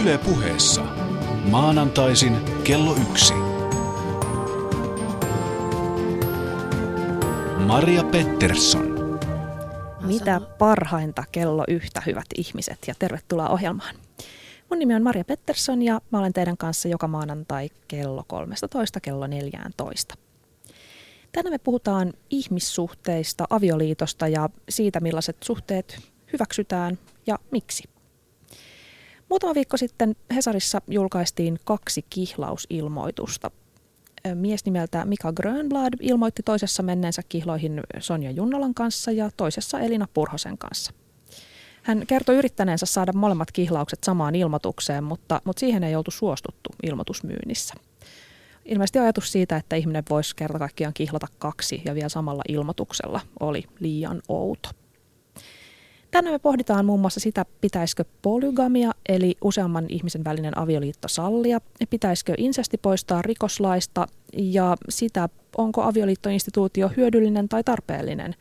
Yle puheessa. Maanantaisin kello yksi. Maria Pettersson. Mitä parhainta kello yhtä, hyvät ihmiset, ja tervetuloa ohjelmaan. Mun nimi on Maria Pettersson ja mä olen teidän kanssa joka maanantai kello 13 kello 14. Tänään me puhutaan ihmissuhteista, avioliitosta ja siitä, millaiset suhteet hyväksytään ja miksi. Muutama viikko sitten Hesarissa julkaistiin kaksi kihlausilmoitusta. Mies nimeltä Mika Grönblad ilmoitti toisessa menneensä kihloihin Sonja Junnolan kanssa ja toisessa Elina Purhosen kanssa. Hän kertoi yrittäneensä saada molemmat kihlaukset samaan ilmoitukseen, mutta, mutta siihen ei oltu suostuttu ilmoitusmyynnissä. Ilmeisesti ajatus siitä, että ihminen voisi kerta kaikkiaan kihlata kaksi ja vielä samalla ilmoituksella oli liian outo. Tänään me pohditaan muun muassa sitä, pitäisikö polygamia, eli useamman ihmisen välinen avioliitto sallia, pitäisikö insesti poistaa rikoslaista ja sitä, onko avioliittoinstituutio hyödyllinen tai tarpeellinen,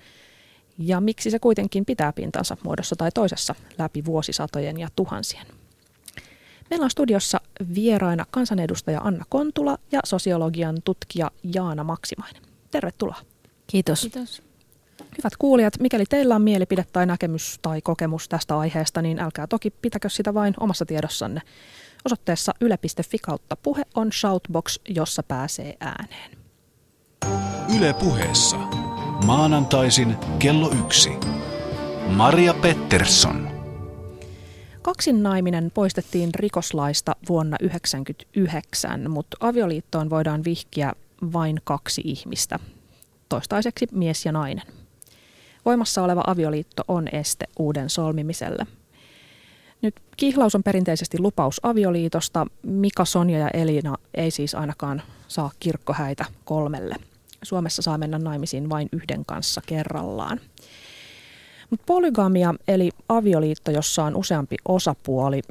ja miksi se kuitenkin pitää pintansa muodossa tai toisessa läpi vuosisatojen ja tuhansien. Meillä on studiossa vieraina kansanedustaja Anna Kontula ja sosiologian tutkija Jaana Maksimainen. Tervetuloa. Kiitos. Kiitos. Hyvät kuulijat, mikäli teillä on mielipide tai näkemys tai kokemus tästä aiheesta, niin älkää toki pitäkö sitä vain omassa tiedossanne. Osoitteessa yle.fi kautta puhe on shoutbox, jossa pääsee ääneen. Yle puheessa. Maanantaisin kello yksi. Maria Pettersson. Kaksinnaiminen poistettiin rikoslaista vuonna 1999, mutta avioliittoon voidaan vihkiä vain kaksi ihmistä, toistaiseksi mies ja nainen. Voimassa oleva avioliitto on este uuden solmimiselle. Nyt kihlaus on perinteisesti lupaus avioliitosta. Mika, Sonja ja Elina ei siis ainakaan saa kirkkohäitä kolmelle. Suomessa saa mennä naimisiin vain yhden kanssa kerrallaan. Mutta polygamia eli avioliitto, jossa on useampi osapuoli,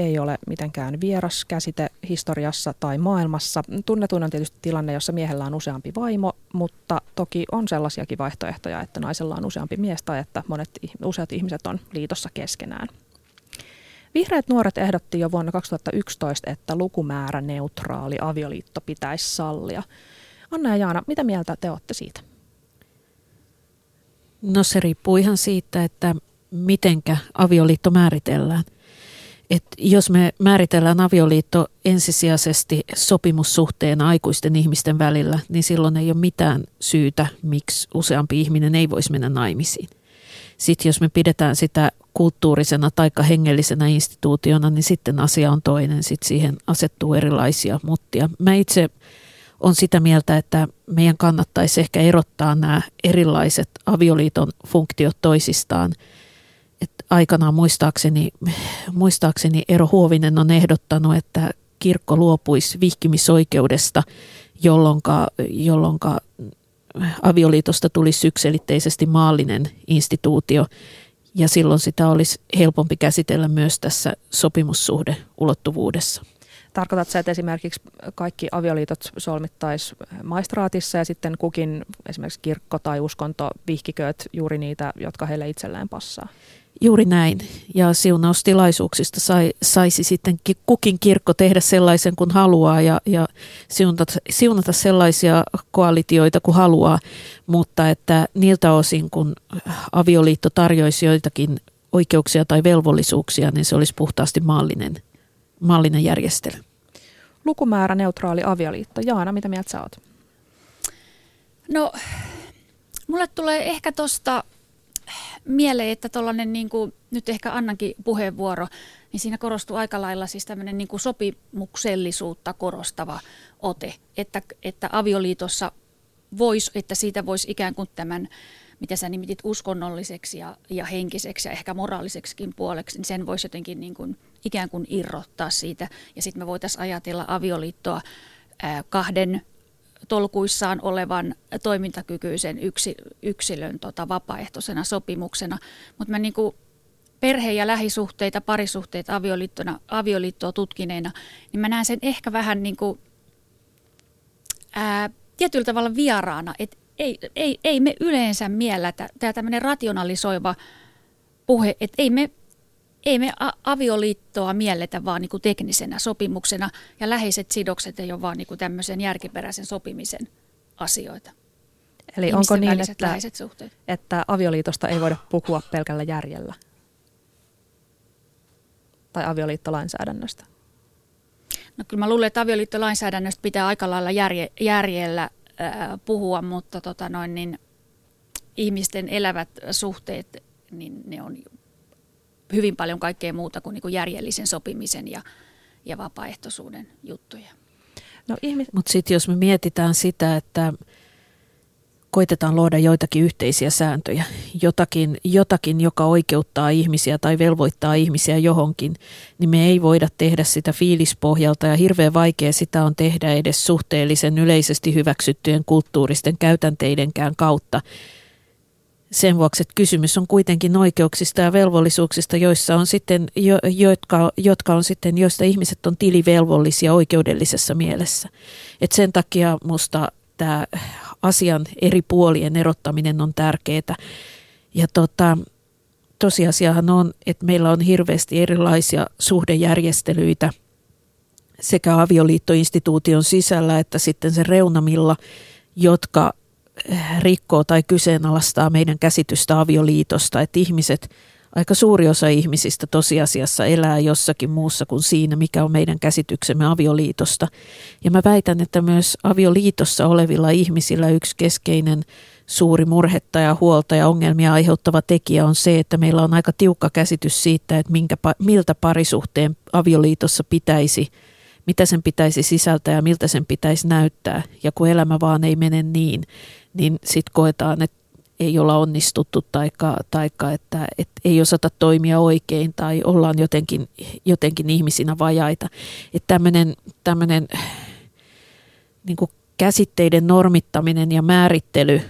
ei ole mitenkään vieras käsite historiassa tai maailmassa. Tunnetuin on tietysti tilanne, jossa miehellä on useampi vaimo, mutta toki on sellaisiakin vaihtoehtoja, että naisella on useampi mies tai että monet, useat ihmiset on liitossa keskenään. Vihreät nuoret ehdotti jo vuonna 2011, että lukumäärä neutraali avioliitto pitäisi sallia. Anna ja Jaana, mitä mieltä te olette siitä? No se riippuu ihan siitä, että mitenkä avioliitto määritellään. Et jos me määritellään avioliitto ensisijaisesti sopimussuhteen aikuisten ihmisten välillä, niin silloin ei ole mitään syytä, miksi useampi ihminen ei voisi mennä naimisiin. Sitten jos me pidetään sitä kulttuurisena tai hengellisenä instituutiona, niin sitten asia on toinen. Sitten siihen asettuu erilaisia muttia. Mä itse on sitä mieltä, että meidän kannattaisi ehkä erottaa nämä erilaiset avioliiton funktiot toisistaan. Et aikanaan muistaakseni, muistaakseni Eero Huovinen on ehdottanut, että kirkko luopuisi vihkimisoikeudesta, jolloin avioliitosta tulisi yksilitteisesti maallinen instituutio ja silloin sitä olisi helpompi käsitellä myös tässä sopimussuhdeulottuvuudessa. Tarkoitatko että esimerkiksi kaikki avioliitot solmittaisi maistraatissa ja sitten kukin esimerkiksi kirkko tai uskonto vihkikööt juuri niitä, jotka heille itselleen passaa? Juuri näin. Ja siunaustilaisuuksista sai, saisi sitten kukin kirkko tehdä sellaisen kuin haluaa ja, ja siunata, siunata sellaisia koalitioita kuin haluaa, mutta että niiltä osin kun avioliitto tarjoisi joitakin oikeuksia tai velvollisuuksia, niin se olisi puhtaasti maallinen, maallinen järjestely. Lukumäärä neutraali avioliitto. Jaana, mitä mieltä sä oot? No, mulle tulee ehkä tuosta mieleen, että tuollainen niin kuin, nyt ehkä Annankin puheenvuoro, niin siinä korostuu aika lailla siis tämmöinen niin kuin sopimuksellisuutta korostava ote, että, että avioliitossa voisi, että siitä voisi ikään kuin tämän, mitä sä nimitit uskonnolliseksi ja, ja henkiseksi ja ehkä moraaliseksikin puoleksi, niin sen voisi jotenkin niin kuin, ikään kuin irrottaa siitä. Ja sitten me voitaisiin ajatella avioliittoa ää, kahden tolkuissaan olevan toimintakykyisen yksi, yksilön tota, vapaaehtoisena sopimuksena. Mutta mä niin kuin perhe- ja lähisuhteita, parisuhteita avioliittona, avioliittoa tutkineena, niin mä näen sen ehkä vähän niin kuin, ää, tietyllä tavalla vieraana, että ei, ei, ei me yleensä miellä, tämä tämmöinen rationalisoiva puhe, että ei me ei me avioliittoa mielletä vaan niin kuin teknisenä sopimuksena ja läheiset sidokset ei ole vaan niin kuin tämmöisen järkiperäisen sopimisen asioita. Eli Ihmisten onko niin, että, läheiset suhteet. että avioliitosta ei voida puhua pelkällä järjellä? Tai avioliittolainsäädännöstä? No kyllä mä luulen, että avioliittolainsäädännöstä pitää aika lailla järje, järjellä ää, puhua, mutta tota noin, niin ihmisten elävät suhteet, niin ne on hyvin paljon kaikkea muuta kuin, niin kuin järjellisen sopimisen ja, ja vapaaehtoisuuden juttuja. No, ihmis- Mutta sitten jos me mietitään sitä, että koitetaan luoda joitakin yhteisiä sääntöjä, jotakin, jotakin, joka oikeuttaa ihmisiä tai velvoittaa ihmisiä johonkin, niin me ei voida tehdä sitä fiilispohjalta ja hirveän vaikea sitä on tehdä edes suhteellisen yleisesti hyväksyttyjen kulttuuristen käytänteidenkään kautta. Sen vuoksi, että kysymys on kuitenkin oikeuksista ja velvollisuuksista, joissa on sitten, jo, jotka, jotka on sitten, joista ihmiset on tilivelvollisia oikeudellisessa mielessä. Et sen takia musta tämä asian eri puolien erottaminen on tärkeää. Ja tota, tosiasiahan on, että meillä on hirveästi erilaisia suhdejärjestelyitä sekä avioliittoinstituution sisällä että sitten sen reunamilla, jotka rikkoo tai kyseenalaistaa meidän käsitystä avioliitosta, että ihmiset, aika suuri osa ihmisistä tosiasiassa elää jossakin muussa kuin siinä, mikä on meidän käsityksemme avioliitosta. Ja mä väitän, että myös avioliitossa olevilla ihmisillä yksi keskeinen suuri murhetta ja huolta ja ongelmia aiheuttava tekijä on se, että meillä on aika tiukka käsitys siitä, että minkä, miltä parisuhteen avioliitossa pitäisi – mitä sen pitäisi sisältää ja miltä sen pitäisi näyttää. Ja kun elämä vaan ei mene niin, niin sitten koetaan, että ei olla onnistuttu taikka, taikka että, että ei osata toimia oikein tai ollaan jotenkin, jotenkin ihmisinä vajaita. Että tämmöinen niin käsitteiden normittaminen ja määrittely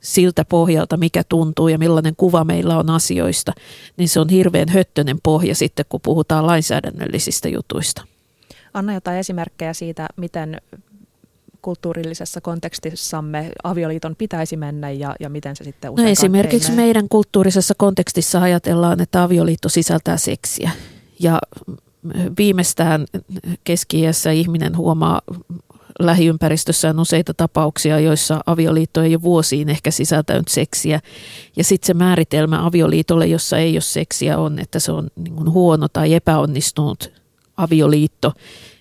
siltä pohjalta, mikä tuntuu ja millainen kuva meillä on asioista, niin se on hirveän höttönen pohja sitten, kun puhutaan lainsäädännöllisistä jutuista. Anna jotain esimerkkejä siitä, miten kulttuurillisessa kontekstissamme avioliiton pitäisi mennä ja, ja miten se sitten usein no Esimerkiksi meidän kulttuurisessa kontekstissa ajatellaan, että avioliitto sisältää seksiä. Ja viimeistään keski ihminen huomaa lähiympäristössään useita tapauksia, joissa avioliitto ei ole vuosiin ehkä sisältänyt seksiä. Ja sitten se määritelmä avioliitolle, jossa ei ole seksiä, on, että se on niin huono tai epäonnistunut avioliitto,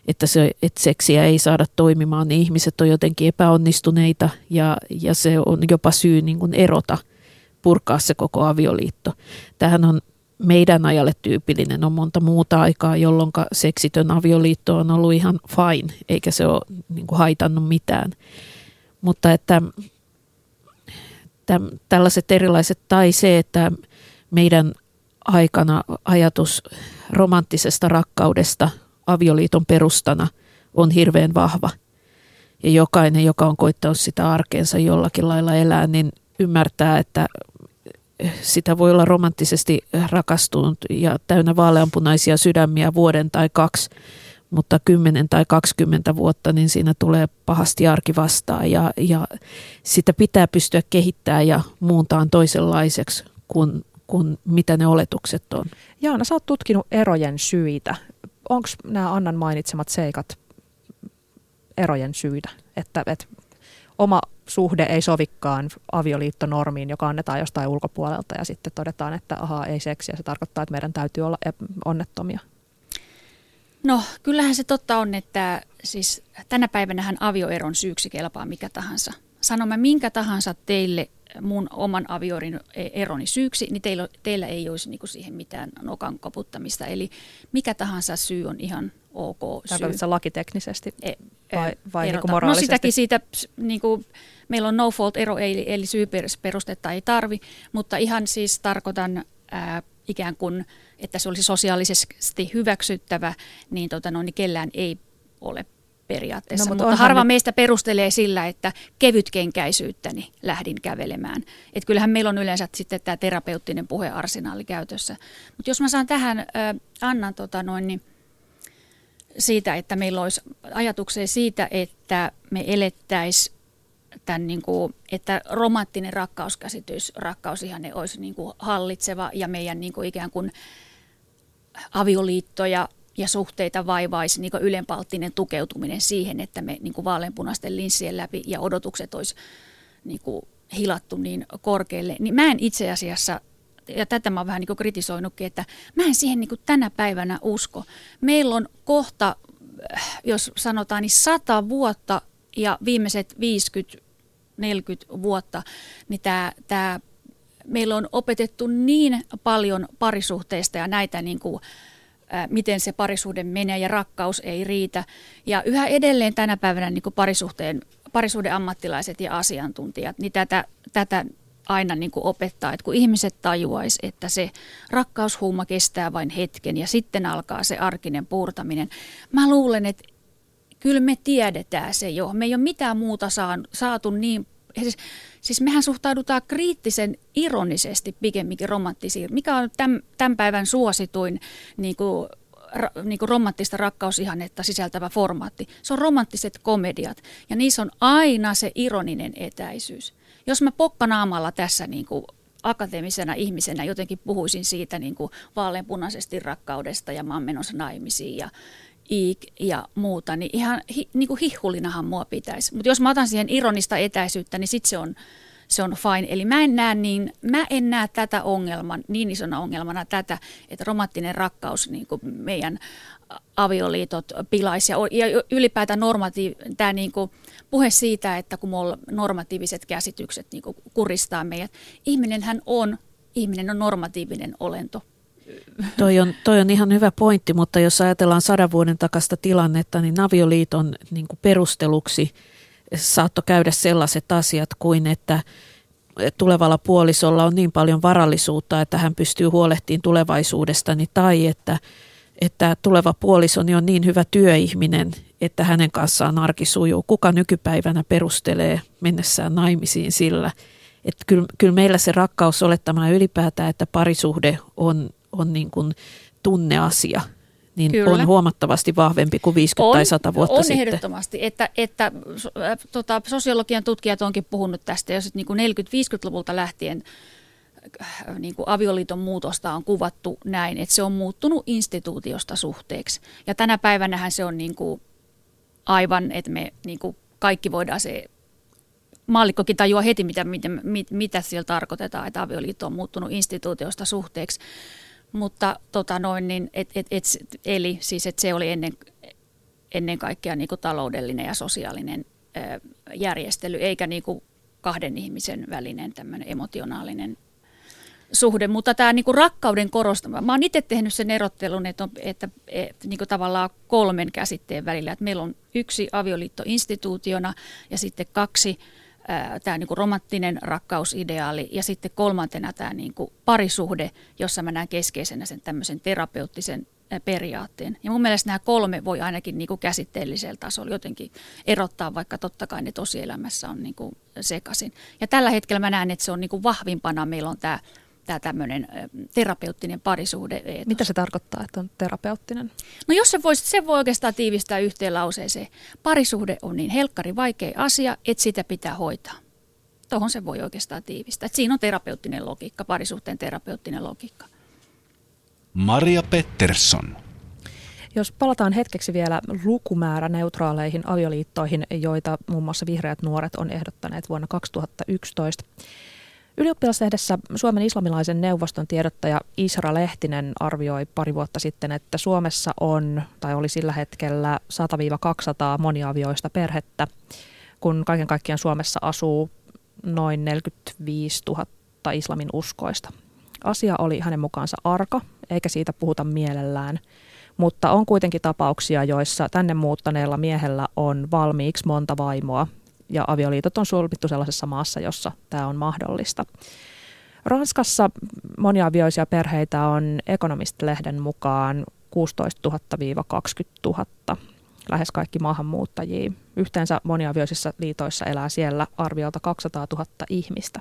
että, se, että seksiä ei saada toimimaan, niin ihmiset on jotenkin epäonnistuneita ja, ja se on jopa syy niin kuin erota, purkaa se koko avioliitto. Tähän on meidän ajalle tyypillinen, on monta muuta aikaa, jolloin seksitön avioliitto on ollut ihan fine, eikä se ole niin kuin haitannut mitään. Mutta että täm, tällaiset erilaiset, tai se, että meidän aikana ajatus romanttisesta rakkaudesta avioliiton perustana on hirveän vahva. Ja jokainen, joka on koittanut sitä arkeensa jollakin lailla elää, niin ymmärtää, että sitä voi olla romanttisesti rakastunut ja täynnä vaaleanpunaisia sydämiä vuoden tai kaksi, mutta kymmenen tai kaksikymmentä vuotta, niin siinä tulee pahasti arki vastaan ja, ja sitä pitää pystyä kehittämään ja muuntaan toisenlaiseksi kuin kuin mitä ne oletukset on. Jaana, sä oot tutkinut erojen syitä. Onko nämä Annan mainitsemat seikat erojen syitä? Että, että oma suhde ei sovikkaan avioliittonormiin, joka annetaan jostain ulkopuolelta ja sitten todetaan, että ahaa, ei seksiä, se tarkoittaa, että meidän täytyy olla onnettomia. No kyllähän se totta on, että siis tänä päivänä avioeron syyksi kelpaa mikä tahansa. Sanomme minkä tahansa teille mun oman aviorin e- eroni syyksi, niin teillä, teillä ei olisi niinku siihen mitään nokan koputtamista. Eli mikä tahansa syy on ihan ok Tarkoitatko syy. lakiteknisesti e, vai, vai niinku moraalisesti? No sitäkin siitä, niinku, meillä on no fault ero, eli, eli syyperustetta ei tarvi, mutta ihan siis tarkoitan ää, ikään kuin, että se olisi sosiaalisesti hyväksyttävä, niin, tota, no, niin kellään ei ole periaatteessa, no, mutta, mutta harva nyt... meistä perustelee sillä, että kevytkenkäisyyttäni lähdin kävelemään. Et kyllähän meillä on yleensä sitten tämä terapeuttinen puhearsenaali käytössä. Mutta jos mä saan tähän äh, Annan tota noin, niin siitä, että meillä olisi ajatuksia siitä, että me elettäisiin tämän, niin kuin, että romanttinen rakkauskäsitys, rakkaus ihan olisi niin kuin hallitseva ja meidän niin kuin ikään kuin avioliittoja ja suhteita vaivaisi niin ylenpalttinen tukeutuminen siihen, että me niin vaaleanpunaisten linssien läpi ja odotukset olisi niin kuin hilattu niin korkealle. Niin mä en itse asiassa, ja tätä mä oon vähän niin kritisoinutkin, että mä en siihen niin tänä päivänä usko. Meillä on kohta, jos sanotaan, niin sata vuotta ja viimeiset 50 40 vuotta, niin tämä, tämä, meillä on opetettu niin paljon parisuhteista ja näitä niin kuin, miten se parisuhde menee ja rakkaus ei riitä. Ja yhä edelleen tänä päivänä niin kuin parisuhteen, parisuhden ammattilaiset ja asiantuntijat, niin tätä, tätä aina niin kuin opettaa, että kun ihmiset tajuaisi, että se rakkaushuuma kestää vain hetken ja sitten alkaa se arkinen puurtaminen. Mä luulen, että kyllä me tiedetään se jo. Me ei ole mitään muuta saatu niin siis, siis mehän suhtaudutaan kriittisen ironisesti pikemminkin romanttisiin. Mikä on tämän, tämän päivän suosituin niin kuin, ra, niin kuin romanttista rakkausihannetta sisältävä formaatti? Se on romanttiset komediat ja niissä on aina se ironinen etäisyys. Jos mä pokkanaamalla tässä niin kuin akateemisena ihmisenä jotenkin puhuisin siitä niin kuin vaaleanpunaisesti rakkaudesta ja mä oon menossa naimisiin ja, iik ja muuta, niin ihan hi, niin kuin hihulinahan mua pitäisi. Mutta jos mä otan siihen ironista etäisyyttä, niin sitten se on, se on fine. Eli mä en näe, niin, mä en näe tätä ongelman, niin isona ongelmana tätä, että romanttinen rakkaus niin kuin meidän avioliitot pilaisi. Ja, ja ylipäätään normatiiv, tämä niin kuin puhe siitä, että kun mulla normatiiviset käsitykset niin kuin kuristaa meidät. Ihminenhän on, ihminen on normatiivinen olento Toi on, toi on ihan hyvä pointti, mutta jos ajatellaan sadan vuoden takasta tilannetta, niin avioliiton niin kuin perusteluksi saattoi käydä sellaiset asiat kuin, että tulevalla puolisolla on niin paljon varallisuutta, että hän pystyy huolehtimaan tulevaisuudestani, tai että, että tuleva puolisoni on niin hyvä työihminen, että hänen kanssaan arki sujuu. Kuka nykypäivänä perustelee mennessään naimisiin sillä, että kyllä, kyllä meillä se rakkaus olettamana ylipäätään, että parisuhde on on niin kuin tunneasia, niin Kyllä. on huomattavasti vahvempi kuin 50 on, tai 100 vuotta on sitten. On ehdottomasti, että, että äh, tota, sosiologian tutkijat onkin puhunut tästä, jos niin 40-50-luvulta lähtien äh, niin kuin avioliiton muutosta on kuvattu näin, että se on muuttunut instituutiosta suhteeksi. Ja tänä päivänähän se on niin kuin aivan, että me niin kuin kaikki voidaan se maallikkokin tajua heti, mitä, mitä, mitä, mitä siellä tarkoitetaan, että avioliitto on muuttunut instituutiosta suhteeksi. Mutta tota noin, niin et, et, et, eli siis, että se oli ennen, ennen kaikkea niin kuin taloudellinen ja sosiaalinen ö, järjestely, eikä niin kuin kahden ihmisen välinen tämmöinen emotionaalinen suhde, mutta tämä niinku rakkauden korostama. Mä oon itse tehnyt sen erottelun, että, on, että, että niinku tavallaan kolmen käsitteen välillä, että meillä on yksi avioliitto instituutiona ja sitten kaksi tämä niin romanttinen rakkausideaali ja sitten kolmantena tämä niin kuin parisuhde, jossa mä näen keskeisenä sen tämmöisen terapeuttisen periaatteen. Ja mun mielestä nämä kolme voi ainakin niin kuin käsitteellisellä tasolla jotenkin erottaa, vaikka totta kai ne tosielämässä on niin kuin sekaisin. Ja tällä hetkellä mä näen, että se on niin kuin vahvimpana. Meillä on tämä tämä tämmöinen terapeuttinen parisuhde. Eetos. Mitä se tarkoittaa, että on terapeuttinen? No jos se voi, se voi oikeastaan tiivistää yhteen lauseeseen. Parisuhde on niin helkkari vaikea asia, että sitä pitää hoitaa. Tuohon se voi oikeastaan tiivistää. Että siinä on terapeuttinen logiikka, parisuhteen terapeuttinen logiikka. Maria Pettersson. Jos palataan hetkeksi vielä lukumäärä neutraaleihin avioliittoihin, joita muun muassa vihreät nuoret on ehdottaneet vuonna 2011. Ylioppilaslehdessä Suomen islamilaisen neuvoston tiedottaja Isra Lehtinen arvioi pari vuotta sitten, että Suomessa on tai oli sillä hetkellä 100-200 moniavioista perhettä, kun kaiken kaikkiaan Suomessa asuu noin 45 000 islamin uskoista. Asia oli hänen mukaansa arka, eikä siitä puhuta mielellään, mutta on kuitenkin tapauksia, joissa tänne muuttaneella miehellä on valmiiksi monta vaimoa ja avioliitot on solmittu sellaisessa maassa, jossa tämä on mahdollista. Ranskassa moniavioisia perheitä on Economist-lehden mukaan 16 000-20 000, lähes kaikki maahanmuuttajia. Yhteensä moniavioisissa liitoissa elää siellä arviolta 200 000 ihmistä.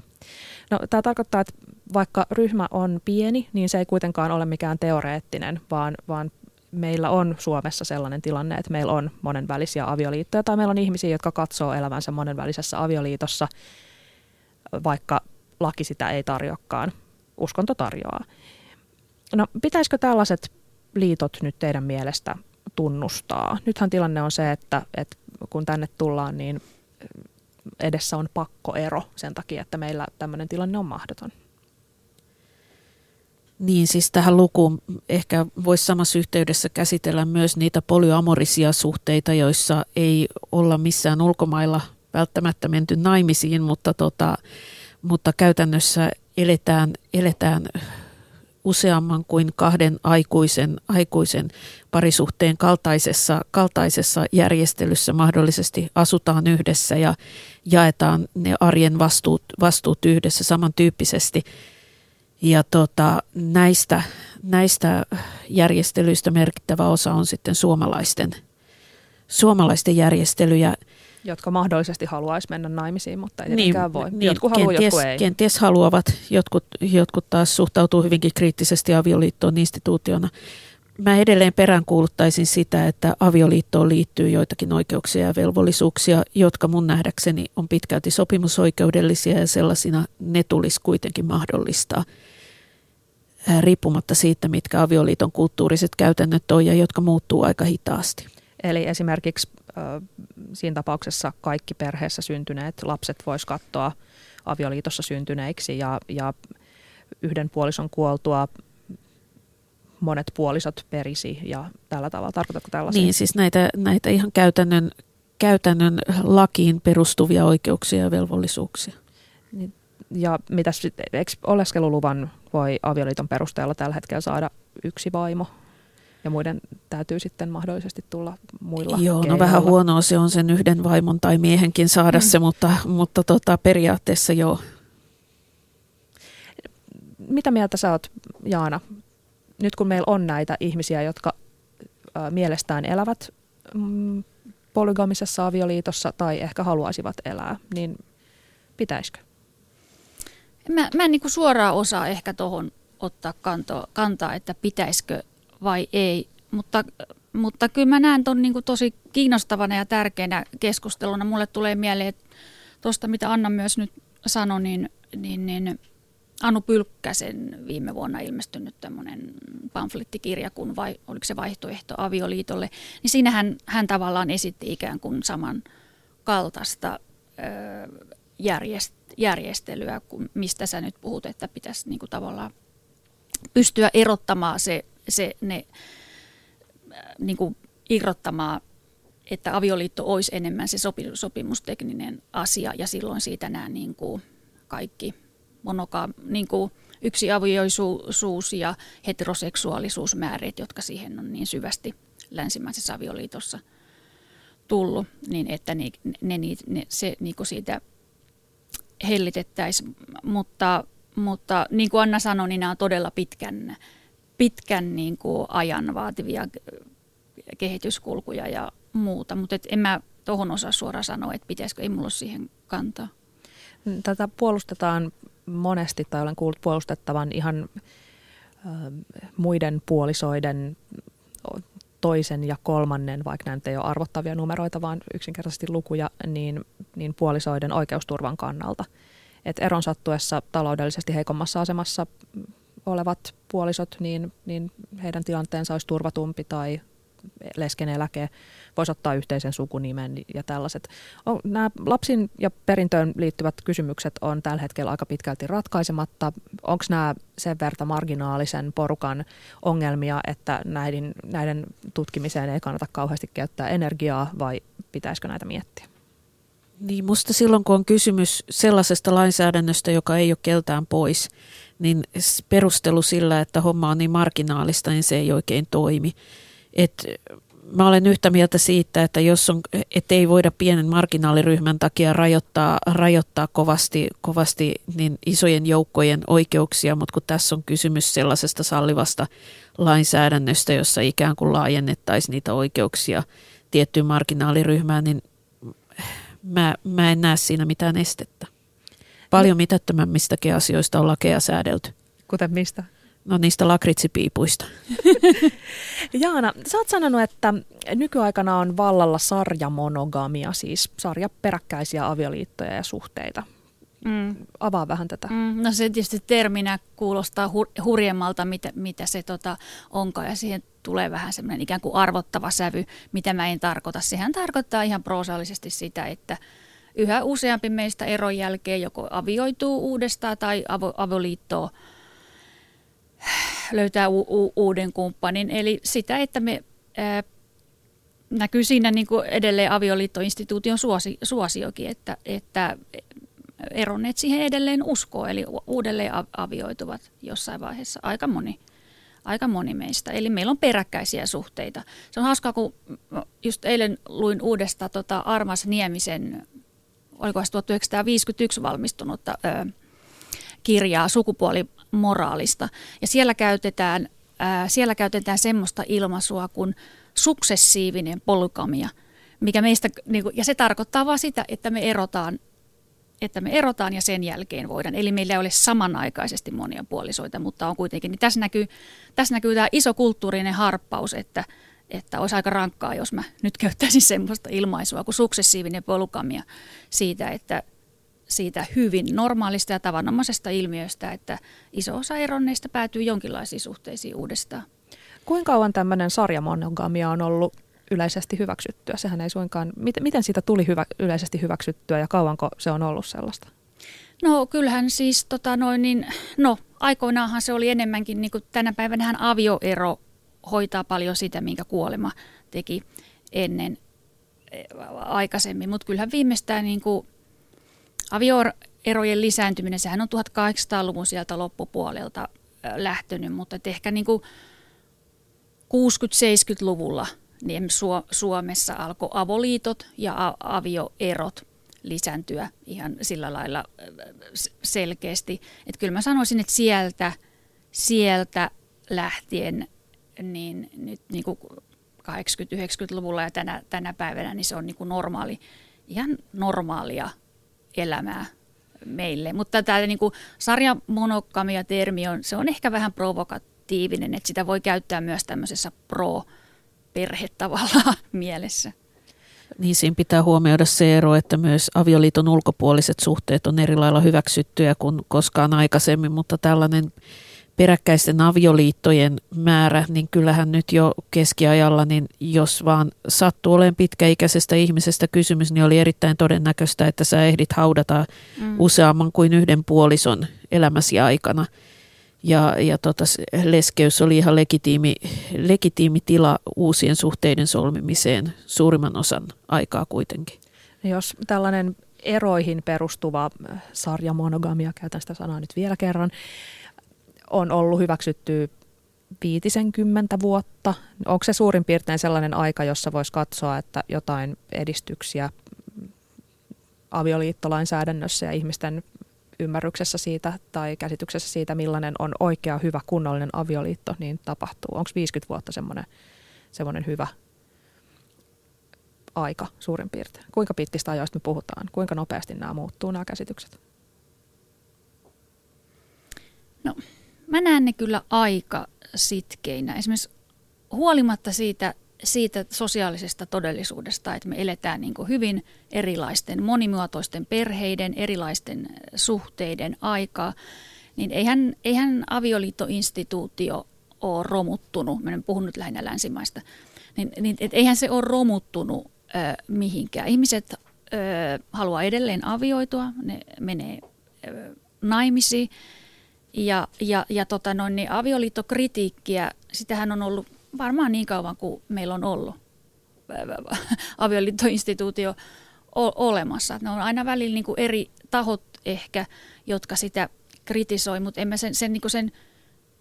No, tämä tarkoittaa, että vaikka ryhmä on pieni, niin se ei kuitenkaan ole mikään teoreettinen, vaan, vaan meillä on Suomessa sellainen tilanne, että meillä on monenvälisiä avioliittoja tai meillä on ihmisiä, jotka katsoo elävänsä monenvälisessä avioliitossa, vaikka laki sitä ei tarjokaan. Uskonto tarjoaa. No pitäisikö tällaiset liitot nyt teidän mielestä tunnustaa? Nythän tilanne on se, että, että kun tänne tullaan, niin edessä on pakkoero sen takia, että meillä tämmöinen tilanne on mahdoton. Niin, siis tähän lukuun ehkä voisi samassa yhteydessä käsitellä myös niitä polyamorisia suhteita, joissa ei olla missään ulkomailla välttämättä menty naimisiin, mutta, tota, mutta käytännössä eletään, eletään useamman kuin kahden aikuisen, aikuisen parisuhteen kaltaisessa, kaltaisessa järjestelyssä mahdollisesti asutaan yhdessä ja jaetaan ne arjen vastuut, vastuut yhdessä samantyyppisesti. Ja tota, näistä, näistä järjestelyistä merkittävä osa on sitten suomalaisten, suomalaisten järjestelyjä. Jotka mahdollisesti haluaisi mennä naimisiin, mutta ei niin, voi. Niin, jotkut haluaa, kenties, jotkut ei. Kenties haluavat, jotkut, jotkut taas suhtautuu hyvinkin kriittisesti avioliittoon instituutiona. Mä edelleen peräänkuuluttaisin sitä, että avioliittoon liittyy joitakin oikeuksia ja velvollisuuksia, jotka mun nähdäkseni on pitkälti sopimusoikeudellisia ja sellaisina ne tulisi kuitenkin mahdollistaa riippumatta siitä, mitkä avioliiton kulttuuriset käytännöt on ja jotka muuttuu aika hitaasti. Eli esimerkiksi siinä tapauksessa kaikki perheessä syntyneet lapset vois katsoa avioliitossa syntyneiksi ja, ja yhden puolison kuoltua monet puolisot perisi ja tällä tavalla. Tarkoitatko tällaisia? Niin, siis näitä, näitä ihan käytännön, käytännön lakiin perustuvia oikeuksia ja velvollisuuksia. Niin, ja mitä eikö oleskeluluvan voi avioliiton perusteella tällä hetkellä saada yksi vaimo? Ja muiden täytyy sitten mahdollisesti tulla muilla Joo, no keinoilla. no vähän huonoa se on sen yhden vaimon tai miehenkin saada mm. se, mutta, mutta tota, periaatteessa joo. Mitä mieltä sä oot, Jaana, nyt kun meillä on näitä ihmisiä, jotka ä, mielestään elävät mm, polygamisessa avioliitossa tai ehkä haluaisivat elää, niin pitäisikö? Mä, mä en niin suoraan osaa ehkä tuohon ottaa kanto, kantaa, että pitäisikö vai ei, mutta, mutta kyllä mä näen tuon niin tosi kiinnostavana ja tärkeänä keskusteluna. Mulle tulee mieleen tuosta, mitä Anna myös nyt sanoi, niin, niin, niin Anu Pylkkäsen viime vuonna ilmestynyt tämmöinen pamflettikirja, kun vai, oliko se vaihtoehto avioliitolle, niin siinähän hän tavallaan esitti ikään kuin saman kaltaista ö, järjest, järjestelyä, kuin mistä sä nyt puhut, että pitäisi niin kuin tavallaan pystyä erottamaan se, se ne, niin kuin irrottamaan, että avioliitto olisi enemmän se sopimustekninen asia ja silloin siitä nämä niin kuin kaikki monoka, niin kuin yksi avioisuus ja heteroseksuaalisuusmääreet, jotka siihen on niin syvästi länsimaisessa avioliitossa tullut, niin että ne, ne, ne, se niin kuin siitä hellitettäisiin. Mutta, mutta niin kuin Anna sanoi, niin nämä on todella pitkän, pitkän niin kuin ajan vaativia kehityskulkuja ja muuta. Mutta en mä tuohon osaa suoraan sanoa, että pitäisikö, ei mulla siihen kantaa. Tätä puolustetaan monesti tai olen kuullut puolustettavan ihan muiden puolisoiden toisen ja kolmannen, vaikka näitä ei ole arvottavia numeroita, vaan yksinkertaisesti lukuja, niin, niin puolisoiden oikeusturvan kannalta. Et eron sattuessa taloudellisesti heikommassa asemassa olevat puolisot, niin, niin heidän tilanteensa olisi turvatumpi tai leskeneläke, voisi ottaa yhteisen sukunimen ja tällaiset. Nämä lapsin ja perintöön liittyvät kysymykset on tällä hetkellä aika pitkälti ratkaisematta. Onko nämä sen verta marginaalisen porukan ongelmia, että näiden, näiden tutkimiseen ei kannata kauheasti käyttää energiaa vai pitäisikö näitä miettiä? Niin musta silloin, kun on kysymys sellaisesta lainsäädännöstä, joka ei ole keltään pois, niin perustelu sillä, että homma on niin marginaalista, niin se ei oikein toimi. Et mä olen yhtä mieltä siitä, että jos on, et ei voida pienen marginaaliryhmän takia rajoittaa, rajoittaa kovasti, kovasti niin isojen joukkojen oikeuksia, mutta kun tässä on kysymys sellaisesta sallivasta lainsäädännöstä, jossa ikään kuin laajennettaisiin niitä oikeuksia tiettyyn marginaaliryhmään, niin mä, mä en näe siinä mitään estettä. Paljon mitättömämmistäkin asioista on lakeja säädelty. Kuten mistä? No niistä lakritsipiipuista. Jaana, sä oot sanonut, että nykyaikana on vallalla sarjamonogamia, siis sarja peräkkäisiä avioliittoja ja suhteita. Mm. Avaa vähän tätä. Mm, no se tietysti terminä kuulostaa hur- hurjemmalta, mitä, mitä se tota onkaan, ja siihen tulee vähän semmoinen ikään kuin arvottava sävy, mitä mä en tarkoita. Sehän tarkoittaa ihan proosallisesti sitä, että yhä useampi meistä eron jälkeen joko avioituu uudestaan tai avo- avoliittoa löytää u- u- uuden kumppanin. Eli sitä, että me ää, näkyy siinä niin kuin edelleen avioliittoinstituution suosi, suosiokin, että, että eronneet siihen edelleen uskoo, eli uudelleen avioituvat jossain vaiheessa aika moni, aika moni meistä. Eli meillä on peräkkäisiä suhteita. Se on hauskaa, kun just eilen luin uudesta tota Armas Niemisen, oliko 1951 valmistunutta ö, kirjaa sukupuolimoraalista. Ja siellä käytetään, ää, siellä käytetään semmoista ilmaisua kuin suksessiivinen polygamia, mikä meistä, niin kuin, ja se tarkoittaa vain sitä, että me erotaan että me erotaan ja sen jälkeen voidaan. Eli meillä ei ole samanaikaisesti monia puolisoita, mutta on kuitenkin. Niin tässä, näkyy, tässä näkyy tämä iso kulttuurinen harppaus, että, että olisi aika rankkaa, jos mä nyt käyttäisin semmoista ilmaisua kuin suksessiivinen polukamia siitä, että siitä hyvin normaalista ja tavanomaisesta ilmiöstä, että iso osa eronneista päätyy jonkinlaisiin suhteisiin uudestaan. Kuinka kauan tämmöinen sarjamonogamia on ollut yleisesti hyväksyttyä? Sehän ei suinkaan, miten, miten siitä tuli hyvä, yleisesti hyväksyttyä ja kauanko se on ollut sellaista? No kyllähän siis tota noin, niin, no aikoinaanhan se oli enemmänkin, niin kuin tänä päivänä avioero hoitaa paljon sitä, minkä kuolema teki ennen eh, aikaisemmin, mutta kyllähän viimeistään niin kuin avioerojen lisääntyminen, sehän on 1800-luvun sieltä loppupuolelta lähtönyt, mutta ehkä niin kuin 60-70-luvulla niin Suomessa alkoi avoliitot ja avioerot lisääntyä ihan sillä lailla selkeästi. Että kyllä mä sanoisin, että sieltä, sieltä lähtien, niin nyt niin kuin 80-90-luvulla ja tänä, tänä päivänä, niin se on niin kuin normaali, ihan normaalia elämää meille. Mutta tämä niin kuin sarjamonokamia termi on, se on ehkä vähän provokatiivinen, että sitä voi käyttää myös tämmöisessä pro- perhe tavallaan mielessä. Niin siinä pitää huomioida se ero, että myös avioliiton ulkopuoliset suhteet on eri lailla hyväksyttyjä kuin koskaan aikaisemmin, mutta tällainen peräkkäisten avioliittojen määrä, niin kyllähän nyt jo keskiajalla, niin jos vaan sattuu olemaan pitkäikäisestä ihmisestä kysymys, niin oli erittäin todennäköistä, että sä ehdit haudata mm. useamman kuin yhden puolison elämäsi aikana – ja, ja tota, leskeys oli ihan legitiimi, legitiimi tila uusien suhteiden solmimiseen suurimman osan aikaa kuitenkin. Jos tällainen eroihin perustuva äh, sarjamonogamia, käytän sitä sanaa nyt vielä kerran, on ollut hyväksytty viitisen kymmentä vuotta. Onko se suurin piirtein sellainen aika, jossa voisi katsoa, että jotain edistyksiä avioliittolainsäädännössä ja ihmisten ymmärryksessä siitä tai käsityksessä siitä, millainen on oikea, hyvä, kunnollinen avioliitto, niin tapahtuu. Onko 50 vuotta semmoinen, semmoinen hyvä aika suurin piirtein? Kuinka pitkistä ajoista me puhutaan? Kuinka nopeasti nämä muuttuu, nämä käsitykset? No, mä näen ne kyllä aika sitkeinä. Esimerkiksi huolimatta siitä siitä sosiaalisesta todellisuudesta, että me eletään niin hyvin erilaisten monimuotoisten perheiden, erilaisten suhteiden aikaa, niin eihän, eihän avioliittoinstituutio ole romuttunut, mä en puhun nyt lähinnä länsimaista, niin, niin et eihän se ole romuttunut ö, mihinkään. Ihmiset ö, haluaa edelleen avioitua, ne menee ö, naimisiin, ja, ja, ja tota noin, niin avioliittokritiikkiä, sitähän on ollut varmaan niin kauan kuin meillä on ollut avioliittoinstituutio olemassa. Ne on aina välillä niin kuin eri tahot ehkä, jotka sitä kritisoi, mutta en mä sen, sen, niin sen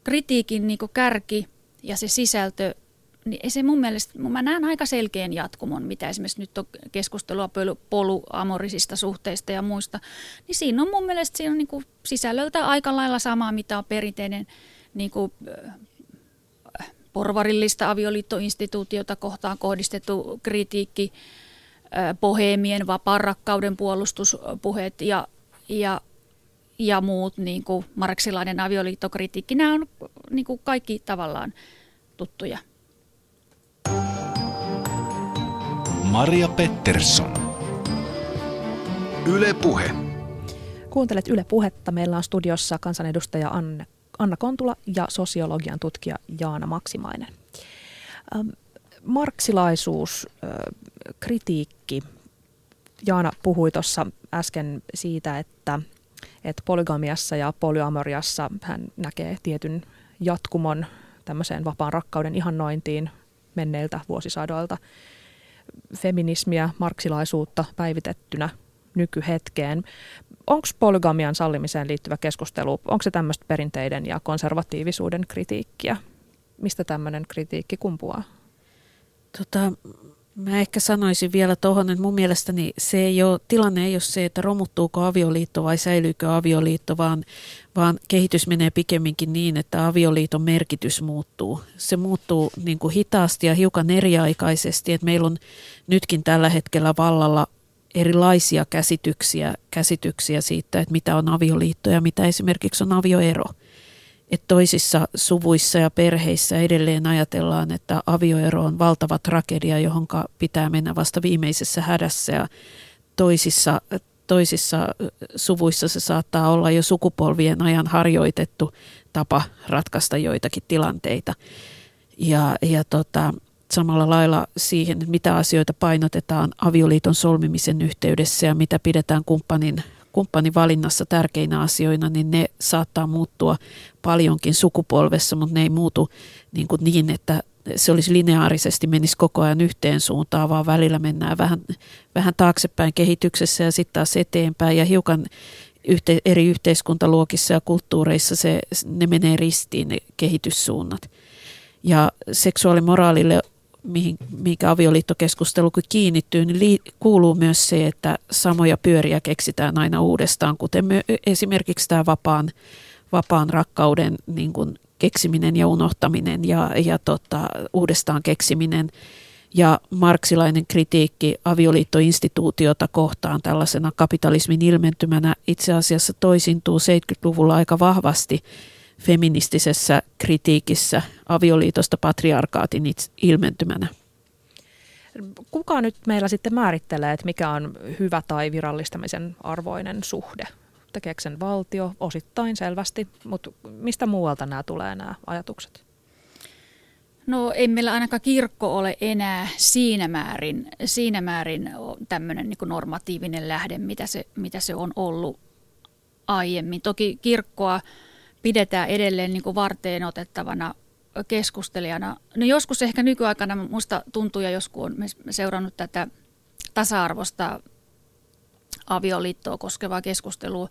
kritiikin niin kärki ja se sisältö, niin se mun mielestä, mä näen aika selkeän jatkumon, mitä esimerkiksi nyt on keskustelua poluamorisista suhteista ja muista, niin siinä on mun mielestä siinä on niin kuin sisällöltä aika lailla samaa, mitä on perinteinen niin kuin porvarillista avioliittoinstituutiota kohtaan kohdistettu kritiikki, pohemien vapaan rakkauden puolustuspuheet ja, ja, ja muut niin kuin marksilainen avioliittokritiikki. Nämä on niin kuin kaikki tavallaan tuttuja. Maria Pettersson. Yle Puhe. Kuuntelet Yle Puhetta. Meillä on studiossa kansanedustaja Anne, Anna Kontula ja sosiologian tutkija Jaana Maksimainen. Ähm, marksilaisuus, äh, kritiikki. Jaana puhui tuossa äsken siitä, että, että polygamiassa ja polyamoriassa hän näkee tietyn jatkumon tämmöiseen vapaan rakkauden ihannointiin menneiltä vuosisadoilta. Feminismiä, marksilaisuutta päivitettynä nykyhetkeen. Onko polygamian sallimiseen liittyvä keskustelu, onko se tämmöistä perinteiden ja konservatiivisuuden kritiikkiä? Mistä tämmöinen kritiikki kumpuaa? Tota, mä ehkä sanoisin vielä tuohon, että mun mielestäni se ei ole, tilanne ei ole se, että romuttuuko avioliitto vai säilyykö avioliitto, vaan, vaan kehitys menee pikemminkin niin, että avioliiton merkitys muuttuu. Se muuttuu niin kuin hitaasti ja hiukan eriaikaisesti, että meillä on nytkin tällä hetkellä vallalla erilaisia käsityksiä, käsityksiä siitä, että mitä on avioliitto ja mitä esimerkiksi on avioero. Että toisissa suvuissa ja perheissä edelleen ajatellaan, että avioero on valtava tragedia, johon pitää mennä vasta viimeisessä hädässä ja toisissa, toisissa suvuissa se saattaa olla jo sukupolvien ajan harjoitettu tapa ratkaista joitakin tilanteita. Ja, ja tota, samalla lailla siihen, mitä asioita painotetaan avioliiton solmimisen yhteydessä ja mitä pidetään kumppanin, kumppanin valinnassa tärkeinä asioina, niin ne saattaa muuttua paljonkin sukupolvessa, mutta ne ei muutu niin, kuin niin että se olisi lineaarisesti menisi koko ajan yhteen suuntaan, vaan välillä mennään vähän, vähän taaksepäin kehityksessä ja sitten taas eteenpäin ja hiukan yhte, eri yhteiskuntaluokissa ja kulttuureissa se, ne menee ristiin ne kehityssuunnat. Ja seksuaalimoraalille mihin, mikä avioliittokeskustelu kiinnittyy, niin li, kuuluu myös se, että samoja pyöriä keksitään aina uudestaan, kuten me, esimerkiksi tämä vapaan, vapaan rakkauden niin kuin keksiminen ja unohtaminen ja, ja tota, uudestaan keksiminen ja marksilainen kritiikki avioliittoinstituutiota kohtaan tällaisena kapitalismin ilmentymänä itse asiassa toisintuu 70-luvulla aika vahvasti – feministisessä kritiikissä avioliitosta patriarkaatin ilmentymänä. Kuka nyt meillä sitten määrittelee, että mikä on hyvä tai virallistamisen arvoinen suhde? Tekeekö sen valtio osittain selvästi, mutta mistä muualta nämä tulee nämä ajatukset? No ei meillä ainakaan kirkko ole enää siinä määrin, siinä määrin tämmöinen niin normatiivinen lähde, mitä se, mitä se on ollut aiemmin. Toki kirkkoa pidetään edelleen niin varteen otettavana keskustelijana. No joskus ehkä nykyaikana minusta tuntuu, ja joskus on seurannut tätä tasa-arvosta avioliittoa koskevaa keskustelua,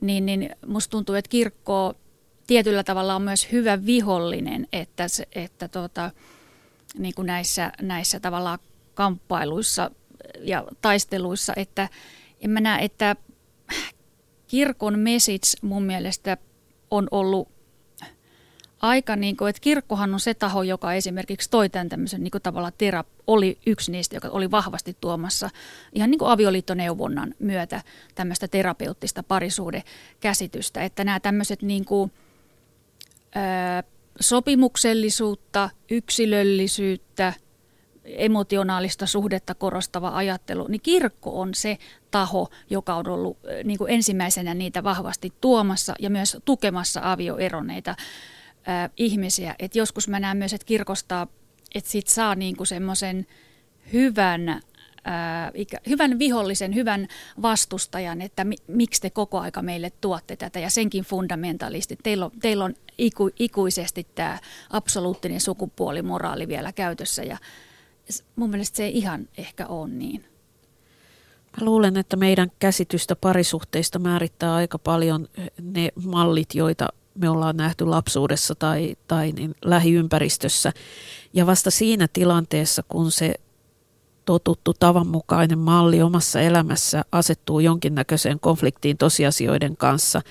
niin, niin musta tuntuu, että kirkko tietyllä tavalla on myös hyvä vihollinen, että, että tuota, niin kuin näissä, näissä tavallaan kamppailuissa ja taisteluissa, että en mä näe, että kirkon message mun mielestä on ollut aika, niin kuin, että kirkkohan on se taho, joka esimerkiksi toi tämän tämmöisen niin kuin tavallaan terap, oli yksi niistä, joka oli vahvasti tuomassa ihan niin kuin avioliittoneuvonnan myötä tämmöistä terapeuttista parisuudekäsitystä, että nämä tämmöiset niin kuin, ää, sopimuksellisuutta, yksilöllisyyttä, emotionaalista suhdetta korostava ajattelu, niin kirkko on se taho, joka on ollut niin kuin ensimmäisenä niitä vahvasti tuomassa ja myös tukemassa avioeroneita äh, ihmisiä. Et joskus mä näen myös, että kirkosta, että sit saa niin kuin semmoisen hyvän hyvän vihollisen, hyvän vastustajan, että mi, miksi te koko aika meille tuotte tätä ja senkin fundamentalisti. Teillä on, teillä on iku, ikuisesti tämä absoluuttinen sukupuolimoraali vielä käytössä ja mun mielestä se ei ihan ehkä ole niin. Mä luulen, että meidän käsitystä parisuhteista määrittää aika paljon ne mallit, joita me ollaan nähty lapsuudessa tai, tai niin lähiympäristössä. Ja vasta siinä tilanteessa, kun se totuttu tavanmukainen malli omassa elämässä asettuu jonkinnäköiseen konfliktiin tosiasioiden kanssa,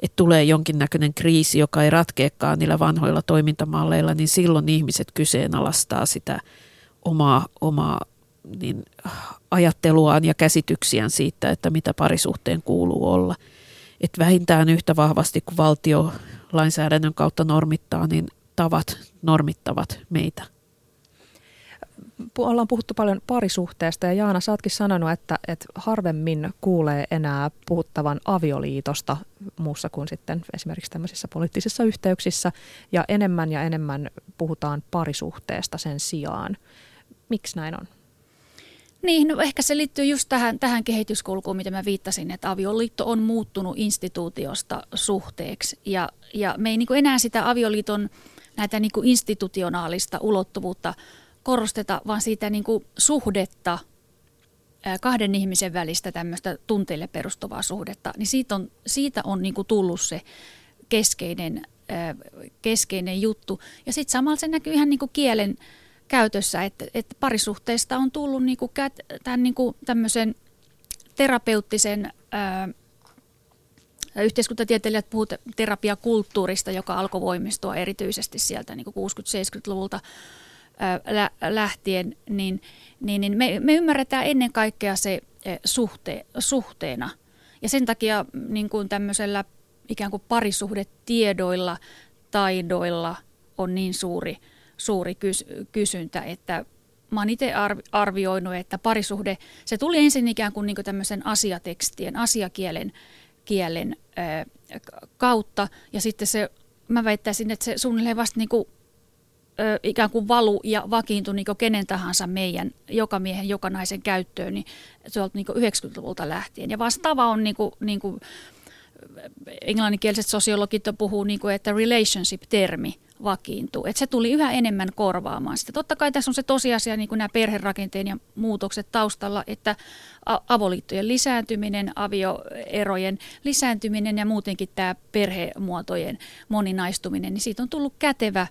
että tulee jonkinnäköinen kriisi, joka ei ratkeekaan niillä vanhoilla toimintamalleilla, niin silloin ihmiset kyseenalaistaa sitä omaa, omaa niin ajatteluaan ja käsityksiään siitä, että mitä parisuhteen kuuluu olla. Et vähintään yhtä vahvasti kuin valtio lainsäädännön kautta normittaa, niin tavat normittavat meitä. ollaan puhuttu paljon parisuhteesta ja Jaana, sä ootkin sanonut, että, että harvemmin kuulee enää puhuttavan avioliitosta muussa kuin sitten esimerkiksi tämmöisissä poliittisissa yhteyksissä ja enemmän ja enemmän puhutaan parisuhteesta sen sijaan. Miksi näin on? Niin, no ehkä se liittyy just tähän, tähän kehityskulkuun, mitä mä viittasin, että avioliitto on muuttunut instituutiosta suhteeksi. Ja, ja me ei niin enää sitä avioliiton näitä niin institutionaalista ulottuvuutta korosteta, vaan siitä niin suhdetta, kahden ihmisen välistä tämmöistä tunteille perustuvaa suhdetta, niin siitä on, siitä on niin tullut se keskeinen, keskeinen juttu. Ja sitten samalla se näkyy ihan niin kielen käytössä, että, että parisuhteista on tullut niin kuin tämän niin kuin tämmöisen terapeuttisen, ää, yhteiskuntatieteilijät puhuvat terapiakulttuurista, joka alkoi voimistua erityisesti sieltä niin 60-70-luvulta ää, lähtien, niin, niin, niin me, me ymmärretään ennen kaikkea se suhte, suhteena. Ja sen takia niin kuin tämmöisellä ikään kuin parisuhdetiedoilla, taidoilla on niin suuri – suuri kys- kysyntä, että mä oon itse arvioinut, että parisuhde, se tuli ensin ikään kuin, niin kuin tämmöisen asiatekstien, asiakielen kielen, ää, kautta ja sitten se, mä väittäisin, että se suunnilleen vasta niin kuin, ää, ikään kuin valu ja vakiintui niin kenen tahansa meidän, joka miehen, joka naisen käyttöön, niin se on niin 90-luvulta lähtien. Ja vastaava on niin kuin, niin kuin englanninkieliset sosiologit puhuu, niin kuin, että relationship-termi vakiintuu. Että se tuli yhä enemmän korvaamaan sitä. Totta kai tässä on se tosiasia, niin kuin nämä perherakenteen ja muutokset taustalla, että avoliittojen lisääntyminen, avioerojen lisääntyminen ja muutenkin tämä perhemuotojen moninaistuminen, niin siitä on tullut kätevä,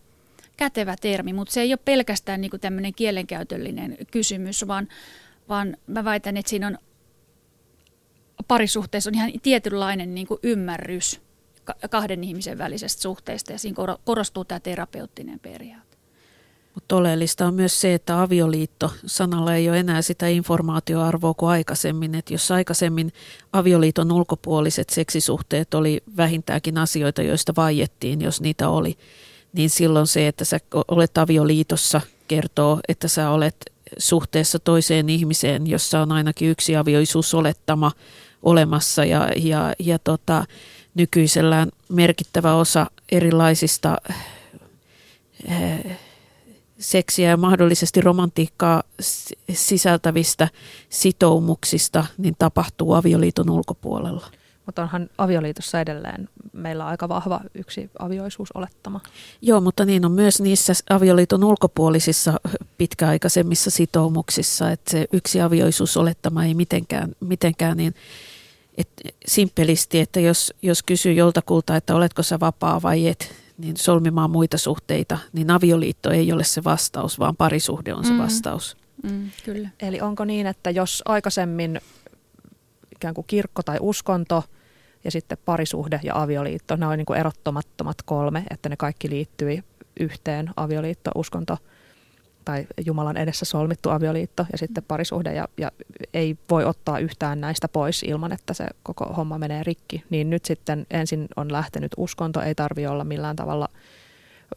kätevä termi, mutta se ei ole pelkästään niin kuin tämmöinen kielenkäytöllinen kysymys, vaan, vaan mä väitän, että siinä on parisuhteessa on ihan tietynlainen niin kuin ymmärrys kahden ihmisen välisestä suhteesta ja siinä korostuu tämä terapeuttinen periaate. Mutta oleellista on myös se, että avioliitto sanalla ei ole enää sitä informaatioarvoa kuin aikaisemmin. Että jos aikaisemmin avioliiton ulkopuoliset seksisuhteet oli vähintäänkin asioita, joista vaiettiin, jos niitä oli, niin silloin se, että sä olet avioliitossa, kertoo, että sä olet suhteessa toiseen ihmiseen, jossa on ainakin yksi avioisuusolettama olemassa ja, ja, ja tota, nykyisellään merkittävä osa erilaisista eh, seksiä ja mahdollisesti romantiikkaa sisältävistä sitoumuksista niin tapahtuu avioliiton ulkopuolella. Mutta onhan avioliitossa edelleen meillä aika vahva yksi avioisuusolettama. Joo, mutta niin on myös niissä avioliiton ulkopuolisissa pitkäaikaisemmissa sitoumuksissa, että se yksi avioisuusolettama ei mitenkään, mitenkään niin et simpelisti, että jos, jos kysyy joltakulta, että oletko sä vapaa vai et, niin solmimaan muita suhteita, niin avioliitto ei ole se vastaus, vaan parisuhde on se mm. vastaus. Mm, kyllä. Eli onko niin, että jos aikaisemmin ikään kuin kirkko tai uskonto ja sitten parisuhde ja avioliitto, ne on niin kuin erottomattomat kolme, että ne kaikki liittyi yhteen, avioliitto, uskonto – tai Jumalan edessä solmittu avioliitto ja sitten parisuhde ja, ja ei voi ottaa yhtään näistä pois ilman, että se koko homma menee rikki. Niin nyt sitten ensin on lähtenyt uskonto, ei tarvi olla millään tavalla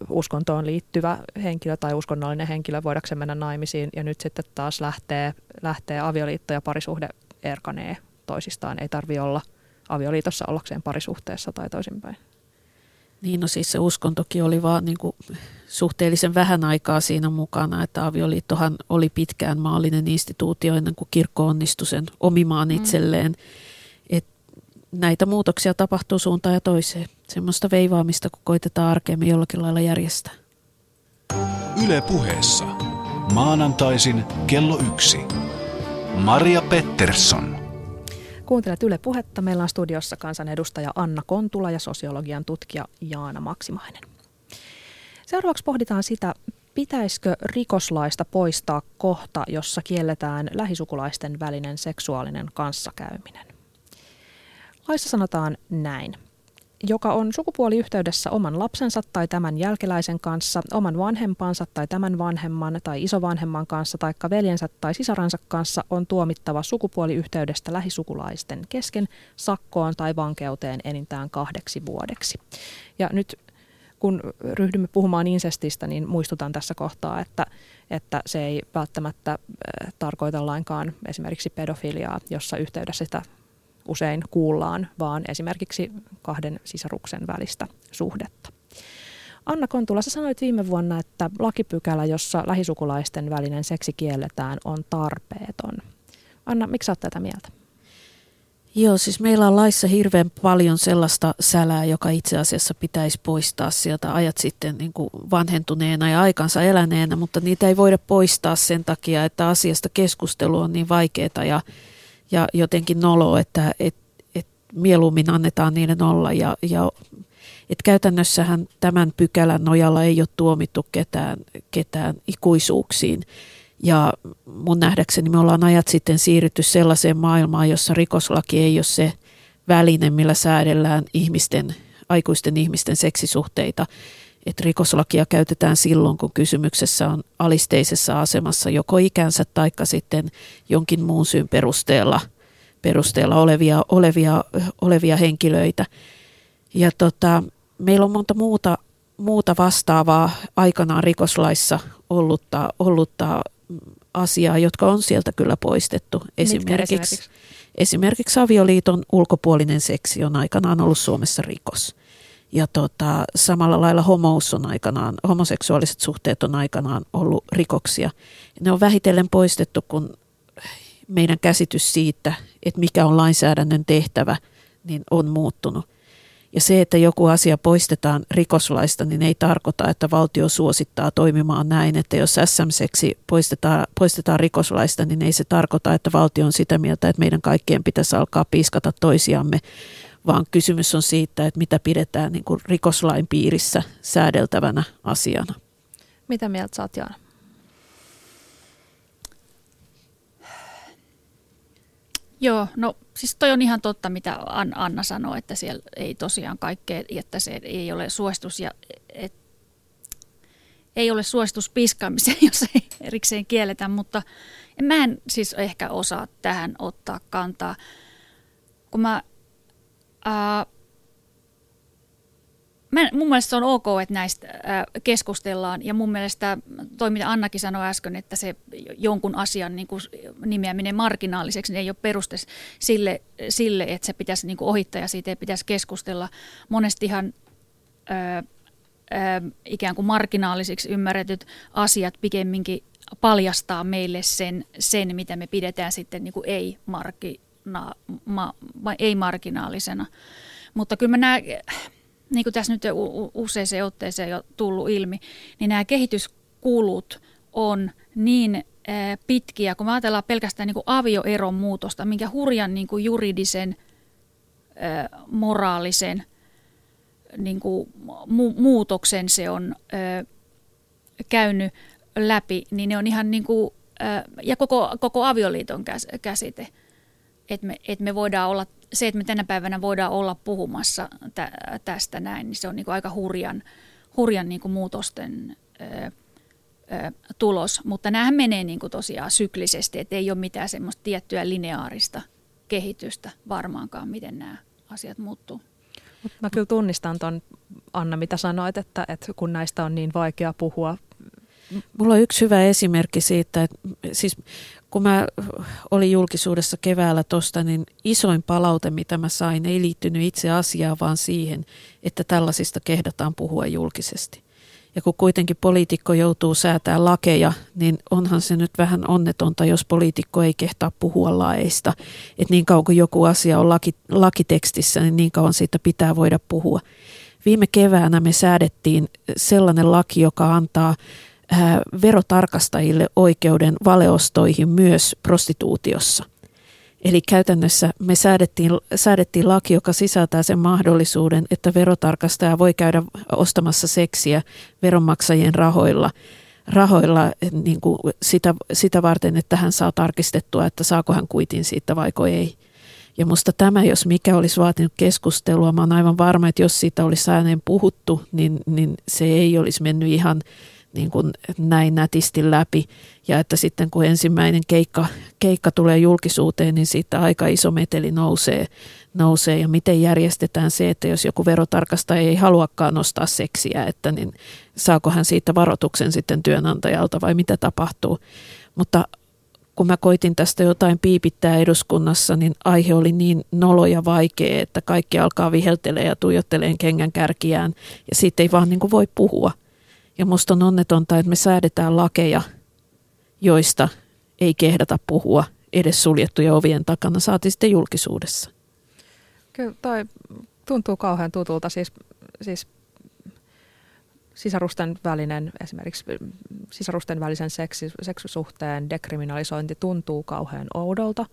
uskontoon liittyvä henkilö tai uskonnollinen henkilö voidakseen mennä naimisiin ja nyt sitten taas lähtee, lähtee avioliitto ja parisuhde erkanee toisistaan. Ei tarvi olla avioliitossa ollakseen parisuhteessa tai toisinpäin. Niin no siis se uskontokin oli vaan niin kuin suhteellisen vähän aikaa siinä mukana, että avioliittohan oli pitkään maallinen instituutio ennen kuin kirkko onnistui sen omimaan mm. itselleen. Et näitä muutoksia tapahtuu suuntaan ja toiseen. Semmoista veivaamista, kun koitetaan arkeemme jollakin lailla järjestää. Yle puheessa. Maanantaisin kello yksi. Maria Pettersson. Kuuntelet Yle Puhetta. Meillä on studiossa kansanedustaja Anna Kontula ja sosiologian tutkija Jaana Maksimainen. Seuraavaksi pohditaan sitä, pitäisikö rikoslaista poistaa kohta, jossa kielletään lähisukulaisten välinen seksuaalinen kanssakäyminen. Laissa sanotaan näin joka on sukupuoliyhteydessä oman lapsensa tai tämän jälkeläisen kanssa, oman vanhempansa tai tämän vanhemman tai isovanhemman kanssa tai veljensä tai sisaransa kanssa, on tuomittava sukupuoliyhteydestä lähisukulaisten kesken sakkoon tai vankeuteen enintään kahdeksi vuodeksi. Ja nyt kun ryhdymme puhumaan insestistä, niin muistutan tässä kohtaa, että, että se ei välttämättä tarkoita lainkaan esimerkiksi pedofiliaa, jossa yhteydessä sitä usein kuullaan, vaan esimerkiksi kahden sisaruksen välistä suhdetta. Anna Kontula, sä sanoit viime vuonna, että lakipykälä, jossa lähisukulaisten välinen seksi kielletään, on tarpeeton. Anna, miksi sä oot tätä mieltä? Joo, siis meillä on laissa hirveän paljon sellaista sälää, joka itse asiassa pitäisi poistaa sieltä ajat sitten niin kuin vanhentuneena ja aikansa eläneenä, mutta niitä ei voida poistaa sen takia, että asiasta keskustelu on niin vaikeaa ja, ja jotenkin nolo, että et, et mieluummin annetaan niiden olla ja, ja et käytännössähän tämän pykälän nojalla ei ole tuomittu ketään, ketään ikuisuuksiin. Ja mun nähdäkseni me ollaan ajat sitten siirrytty sellaiseen maailmaan, jossa rikoslaki ei ole se väline, millä säädellään ihmisten, aikuisten ihmisten seksisuhteita. Että rikoslakia käytetään silloin, kun kysymyksessä on alisteisessa asemassa joko ikänsä tai sitten jonkin muun syyn perusteella, perusteella olevia, olevia, olevia henkilöitä. Ja tota, meillä on monta muuta, muuta vastaavaa aikanaan rikoslaissa ollutta, ollutta asiaa, jotka on sieltä kyllä poistettu. Esimerkiksi, esimerkiksi? esimerkiksi avioliiton ulkopuolinen seksi on aikanaan ollut Suomessa rikos. Ja tota, samalla lailla homous on aikanaan, homoseksuaaliset suhteet on aikanaan ollut rikoksia. Ne on vähitellen poistettu, kun meidän käsitys siitä, että mikä on lainsäädännön tehtävä, niin on muuttunut. Ja se, että joku asia poistetaan rikoslaista, niin ei tarkoita, että valtio suosittaa toimimaan näin. Että jos SM-seksi poistetaan, poistetaan rikoslaista, niin ei se tarkoita, että valtio on sitä mieltä, että meidän kaikkien pitäisi alkaa piiskata toisiamme, vaan kysymys on siitä, että mitä pidetään niin kuin rikoslain piirissä säädeltävänä asiana. Mitä mieltä sä oot, Jaana? Joo, no siis toi on ihan totta, mitä Anna sanoi, että siellä ei tosiaan kaikkea, että se ei ole suositus ja et, ei ole suositus piskaamiseen, jos ei erikseen kielletä, mutta mä en siis ehkä osaa tähän ottaa kantaa. Kun mä Mä, mun mielestä se on ok, että näistä äh, keskustellaan ja mun mielestä toi, mitä Annakin sanoi äsken, että se jonkun asian niin kuin, nimeäminen marginaaliseksi niin ei ole peruste sille, sille että se pitäisi niin kuin, ohittaa ja siitä ei pitäisi keskustella. Monestihan äh, äh, ikään kuin marginaalisiksi ymmärretyt asiat pikemminkin paljastaa meille sen, sen mitä me pidetään sitten niin kuin ei-margina, ma, ei-marginaalisena. Mutta kyllä mä näen niin kuin tässä nyt useaseen otteeseen jo tullut ilmi, niin nämä kehityskulut on niin pitkiä, kun me ajatellaan pelkästään niin kuin avioeron muutosta, minkä hurjan niin kuin juridisen, moraalisen niin kuin mu- muutoksen se on käynyt läpi, niin ne on ihan niin kuin, ja koko, koko avioliiton käsite, että me, että me voidaan olla se, että me tänä päivänä voidaan olla puhumassa tä, tästä näin, niin se on niin kuin aika hurjan, hurjan niin kuin muutosten ö, ö, tulos. Mutta nämähän menee niin kuin tosiaan syklisesti, että ei ole mitään semmoista tiettyä lineaarista kehitystä varmaankaan, miten nämä asiat muuttuu. Mä kyllä tunnistan tuon, Anna, mitä sanoit, että, että kun näistä on niin vaikea puhua Mulla on yksi hyvä esimerkki siitä, että siis kun mä olin julkisuudessa keväällä tosta, niin isoin palaute, mitä mä sain, ei liittynyt itse asiaan, vaan siihen, että tällaisista kehdataan puhua julkisesti. Ja kun kuitenkin poliitikko joutuu säätämään lakeja, niin onhan se nyt vähän onnetonta, jos poliitikko ei kehtaa puhua laeista. Että niin kauan kuin joku asia on laki, lakitekstissä, niin niin kauan siitä pitää voida puhua. Viime keväänä me säädettiin sellainen laki, joka antaa verotarkastajille oikeuden valeostoihin myös prostituutiossa. Eli käytännössä me säädettiin, säädettiin laki, joka sisältää sen mahdollisuuden, että verotarkastaja voi käydä ostamassa seksiä veronmaksajien rahoilla, rahoilla niin kuin sitä, sitä varten, että hän saa tarkistettua, että saako hän kuitin siitä vai ei. Ja musta tämä, jos mikä olisi vaatinut keskustelua, mä olen aivan varma, että jos siitä olisi ääneen puhuttu, niin, niin se ei olisi mennyt ihan niin kuin näin nätisti läpi. Ja että sitten kun ensimmäinen keikka, keikka tulee julkisuuteen, niin siitä aika iso meteli nousee, nousee. Ja miten järjestetään se, että jos joku verotarkastaja ei haluakaan nostaa seksiä, että niin saako hän siitä varoituksen sitten työnantajalta vai mitä tapahtuu. Mutta kun mä koitin tästä jotain piipittää eduskunnassa, niin aihe oli niin nolo ja vaikea, että kaikki alkaa viheltelee ja tuijottelee kengän kärkiään ja siitä ei vaan niin kuin voi puhua. Ja musta on onnetonta, että me säädetään lakeja, joista ei kehdata puhua edes suljettuja ovien takana, saati sitten julkisuudessa. Kyllä toi tuntuu kauhean tutulta. Siis, siis sisarusten välinen, esimerkiksi sisarusten välisen seksi, seksisuhteen dekriminalisointi tuntuu kauhean oudolta,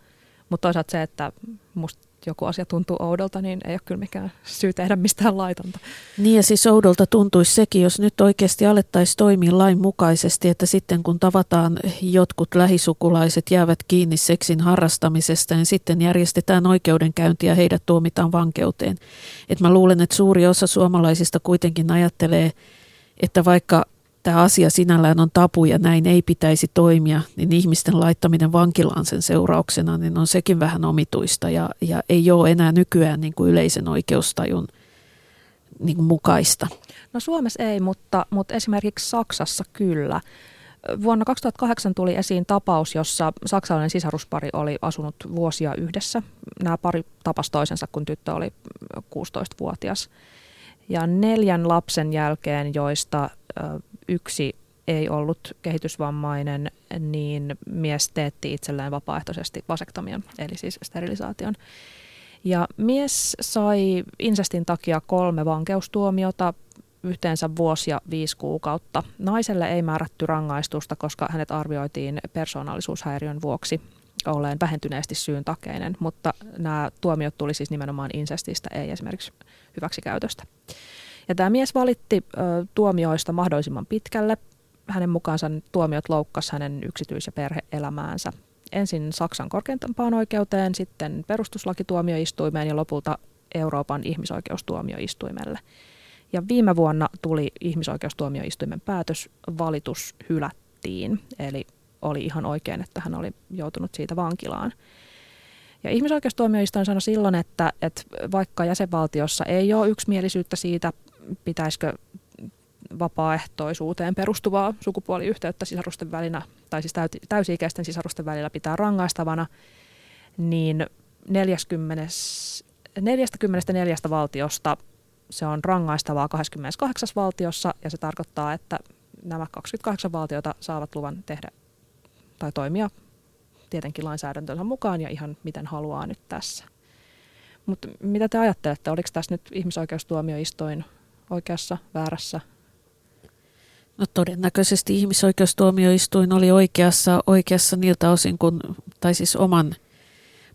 mutta toisaalta se, että musta joku asia tuntuu oudolta, niin ei ole kyllä mikään syy tehdä mistään laitonta. Niin ja siis oudolta tuntuisi sekin, jos nyt oikeasti alettaisiin toimia lain mukaisesti, että sitten kun tavataan jotkut lähisukulaiset jäävät kiinni seksin harrastamisesta, niin sitten järjestetään oikeudenkäynti ja heidät tuomitaan vankeuteen. Et mä luulen, että suuri osa suomalaisista kuitenkin ajattelee, että vaikka tämä asia sinällään on tapu ja näin ei pitäisi toimia, niin ihmisten laittaminen vankilaan sen seurauksena niin on sekin vähän omituista ja, ja ei ole enää nykyään niin kuin yleisen oikeustajun niin kuin mukaista. No Suomessa ei, mutta, mutta esimerkiksi Saksassa kyllä. Vuonna 2008 tuli esiin tapaus, jossa saksalainen sisaruspari oli asunut vuosia yhdessä. Nämä pari tapasi toisensa, kun tyttö oli 16-vuotias. Ja neljän lapsen jälkeen, joista yksi ei ollut kehitysvammainen, niin mies teetti itselleen vapaaehtoisesti vasektomian, eli siis sterilisaation. Ja mies sai insestin takia kolme vankeustuomiota, yhteensä vuosi ja viisi kuukautta. Naiselle ei määrätty rangaistusta, koska hänet arvioitiin persoonallisuushäiriön vuoksi olleen vähentyneesti syyn takeinen, mutta nämä tuomiot tuli siis nimenomaan insestistä, ei esimerkiksi hyväksikäytöstä. Ja tämä mies valitti ö, tuomioista mahdollisimman pitkälle. Hänen mukaansa tuomiot loukkasi hänen yksityis- ja perheelämäänsä. Ensin Saksan korkeimpaan oikeuteen, sitten perustuslakituomioistuimeen ja lopulta Euroopan ihmisoikeustuomioistuimelle. Ja viime vuonna tuli ihmisoikeustuomioistuimen päätös, valitus hylättiin, eli oli ihan oikein, että hän oli joutunut siitä vankilaan. Ja ihmisoikeustuomioistuin sanoi silloin, että, että vaikka jäsenvaltiossa ei ole yksimielisyyttä siitä, pitäisikö vapaaehtoisuuteen perustuvaa sukupuoliyhteyttä sisarusten välillä, tai siis täysi-ikäisten sisarusten välillä pitää rangaistavana, niin 40, 44 valtiosta se on rangaistavaa 28 valtiossa, ja se tarkoittaa, että nämä 28 valtiota saavat luvan tehdä tai toimia tietenkin lainsäädäntönsä mukaan ja ihan miten haluaa nyt tässä. Mutta mitä te ajattelette, oliko tässä nyt ihmisoikeustuomioistuin oikeassa, väärässä? No todennäköisesti ihmisoikeustuomioistuin oli oikeassa, oikeassa niiltä osin, kun, tai siis oman,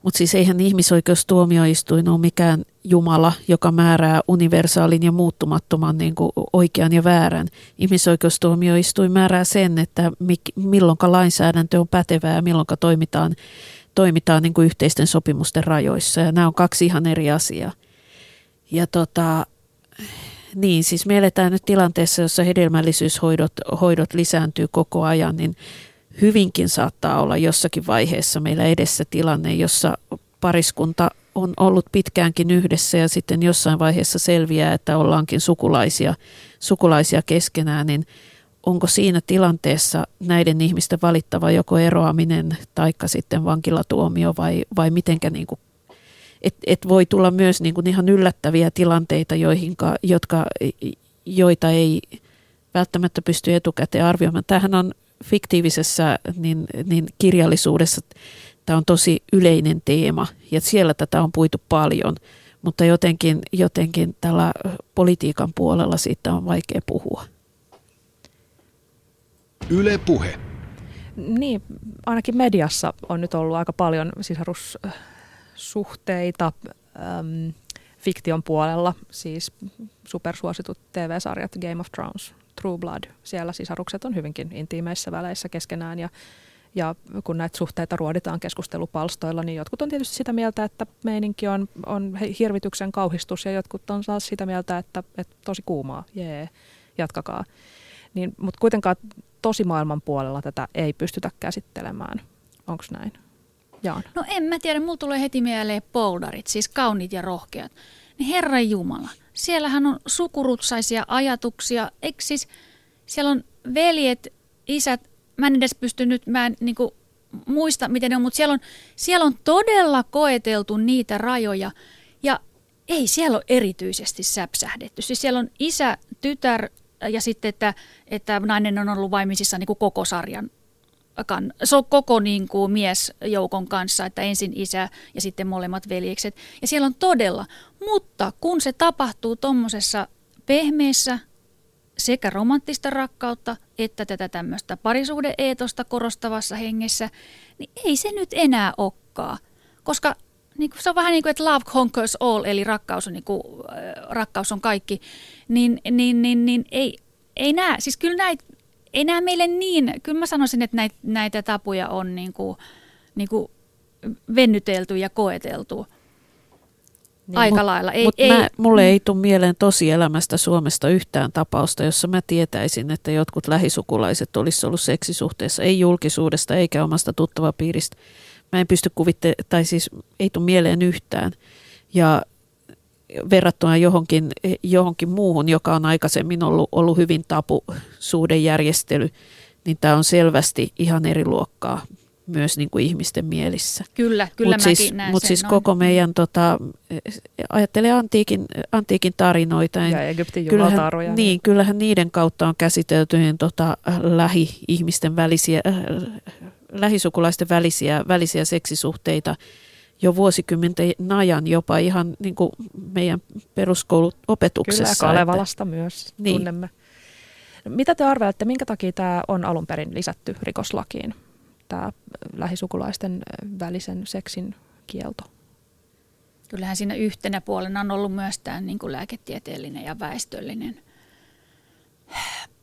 mutta siis eihän ihmisoikeustuomioistuin ole mikään Jumala, joka määrää universaalin ja muuttumattoman niin kuin oikean ja väärän. Ihmisoikeustuomioistuin määrää sen, että milloinka lainsäädäntö on pätevää ja milloinka toimitaan, toimitaan niin kuin yhteisten sopimusten rajoissa. Ja nämä on kaksi ihan eri asiaa. Ja tota, niin, siis me eletään nyt tilanteessa, jossa hedelmällisyyshoidot hoidot lisääntyy koko ajan, niin hyvinkin saattaa olla jossakin vaiheessa meillä edessä tilanne, jossa pariskunta on ollut pitkäänkin yhdessä ja sitten jossain vaiheessa selviää, että ollaankin sukulaisia, sukulaisia keskenään, niin onko siinä tilanteessa näiden ihmisten valittava joko eroaminen taikka sitten vankilatuomio vai, vai mitenkä niin kuin et, et voi tulla myös niin kuin ihan yllättäviä tilanteita, joihinka, jotka, joita ei välttämättä pysty etukäteen arvioimaan. Tämähän on fiktiivisessä niin, niin kirjallisuudessa, tämä on tosi yleinen teema ja siellä tätä on puitu paljon, mutta jotenkin, jotenkin tällä politiikan puolella siitä on vaikea puhua. Yle Puhe. Niin, ainakin mediassa on nyt ollut aika paljon sisarus suhteita äm, fiktion puolella, siis supersuositut TV-sarjat Game of Thrones, True Blood, siellä sisarukset on hyvinkin intiimeissä väleissä keskenään ja ja kun näitä suhteita ruoditaan keskustelupalstoilla, niin jotkut on tietysti sitä mieltä, että meininki on, on hirvityksen kauhistus ja jotkut on taas sitä mieltä, että, että tosi kuumaa, jee, jatkakaa. Niin, mutta kuitenkaan tosi maailman puolella tätä ei pystytä käsittelemään. Onko näin? Jaan. No en mä tiedä, mulla tulee heti mieleen poldarit, siis kauniit ja rohkeat. Niin Herran Jumala, siellähän on sukurutsaisia ajatuksia, eikö siis siellä on veljet, isät, mä en edes pysty nyt, mä en niin kuin, muista miten ne on, mutta siellä on, siellä on todella koeteltu niitä rajoja ja ei siellä ole erityisesti säpsähdetty. Siis siellä on isä, tytär ja sitten, että, että nainen on ollut vaimisissa niin kuin koko sarjan se on koko niin kuin miesjoukon kanssa, että ensin isä ja sitten molemmat veljekset. Ja siellä on todella, mutta kun se tapahtuu tuommoisessa pehmeässä sekä romanttista rakkautta että tätä tämmöistä parisuhdeeetosta korostavassa hengessä, niin ei se nyt enää okkaa. Koska niin kuin, se on vähän niin kuin, että love conquers all, eli rakkaus on, niin kuin, äh, rakkaus on kaikki, niin, niin, niin, niin ei, ei näe, siis kyllä näitä, ei näe meille niin, kyllä mä sanoisin, että näitä, näitä tapuja on niin kuin, niin kuin vennytelty ja koeteltu niin, aika mut, lailla. Ei, ei, mä, mulle ei tule mieleen tosielämästä Suomesta yhtään tapausta, jossa mä tietäisin, että jotkut lähisukulaiset olisi ollut seksisuhteessa, ei julkisuudesta eikä omasta tuttavapiiristä. Mä en pysty kuvittelemaan, tai siis ei tule mieleen yhtään. Ja verrattuna johonkin, johonkin muuhun, joka on aikaisemmin ollut, ollut hyvin tapu suhdejärjestely, niin tämä on selvästi ihan eri luokkaa myös niin kuin ihmisten mielissä. Kyllä, kyllä Mutta siis, mut siis koko meidän, tota, ajattelee antiikin, antiikin tarinoita. Niin ja Egyptin kyllähän, niin, niin, kyllähän niiden kautta on käsitelty niin, tota, lähi-ihmisten välisiä, äh, lähisukulaisten välisiä, välisiä seksisuhteita jo vuosikymmenten ajan jopa ihan niin kuin meidän peruskouluopetuksessa. Kyllä, Kalevalasta että, myös niin. tunnemme. Mitä te arvelette, minkä takia tämä on alun perin lisätty rikoslakiin? tämä lähisukulaisten välisen seksin kielto. Kyllähän siinä yhtenä puolena on ollut myös tämä niin kuin lääketieteellinen ja väestöllinen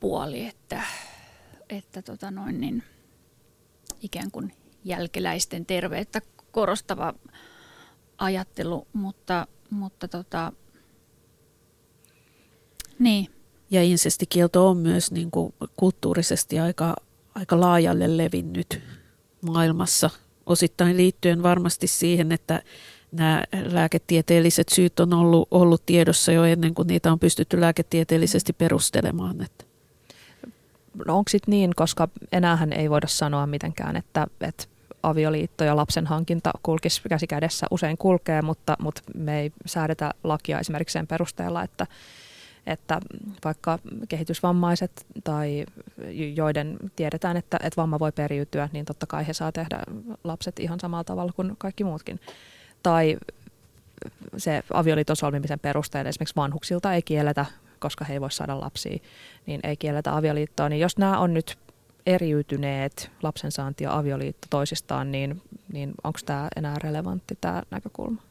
puoli, että, että tota noin, niin ikään kuin jälkeläisten terveyttä korostava ajattelu, mutta, mutta tota, niin. Ja insestikielto on myös niin kuin kulttuurisesti aika, aika laajalle levinnyt maailmassa osittain liittyen varmasti siihen, että nämä lääketieteelliset syyt on ollut, ollut tiedossa jo ennen kuin niitä on pystytty lääketieteellisesti perustelemaan. Että. No onko sitten niin, koska enäähän ei voida sanoa mitenkään, että, että avioliitto ja lapsen hankinta kulkisi käsi kädessä, usein kulkee, mutta, mutta me ei säädetä lakia esimerkiksi sen perusteella, että, että vaikka kehitysvammaiset tai joiden tiedetään, että, että vamma voi periytyä, niin totta kai he saa tehdä lapset ihan samalla tavalla kuin kaikki muutkin. Tai se avioliiton solmimisen perusteella esimerkiksi vanhuksilta ei kielletä, koska he ei voi saada lapsia, niin ei kielletä avioliittoa. Niin jos nämä on nyt eriytyneet lapsensaanti ja avioliitto toisistaan, niin, niin onko tämä enää relevantti tämä näkökulma?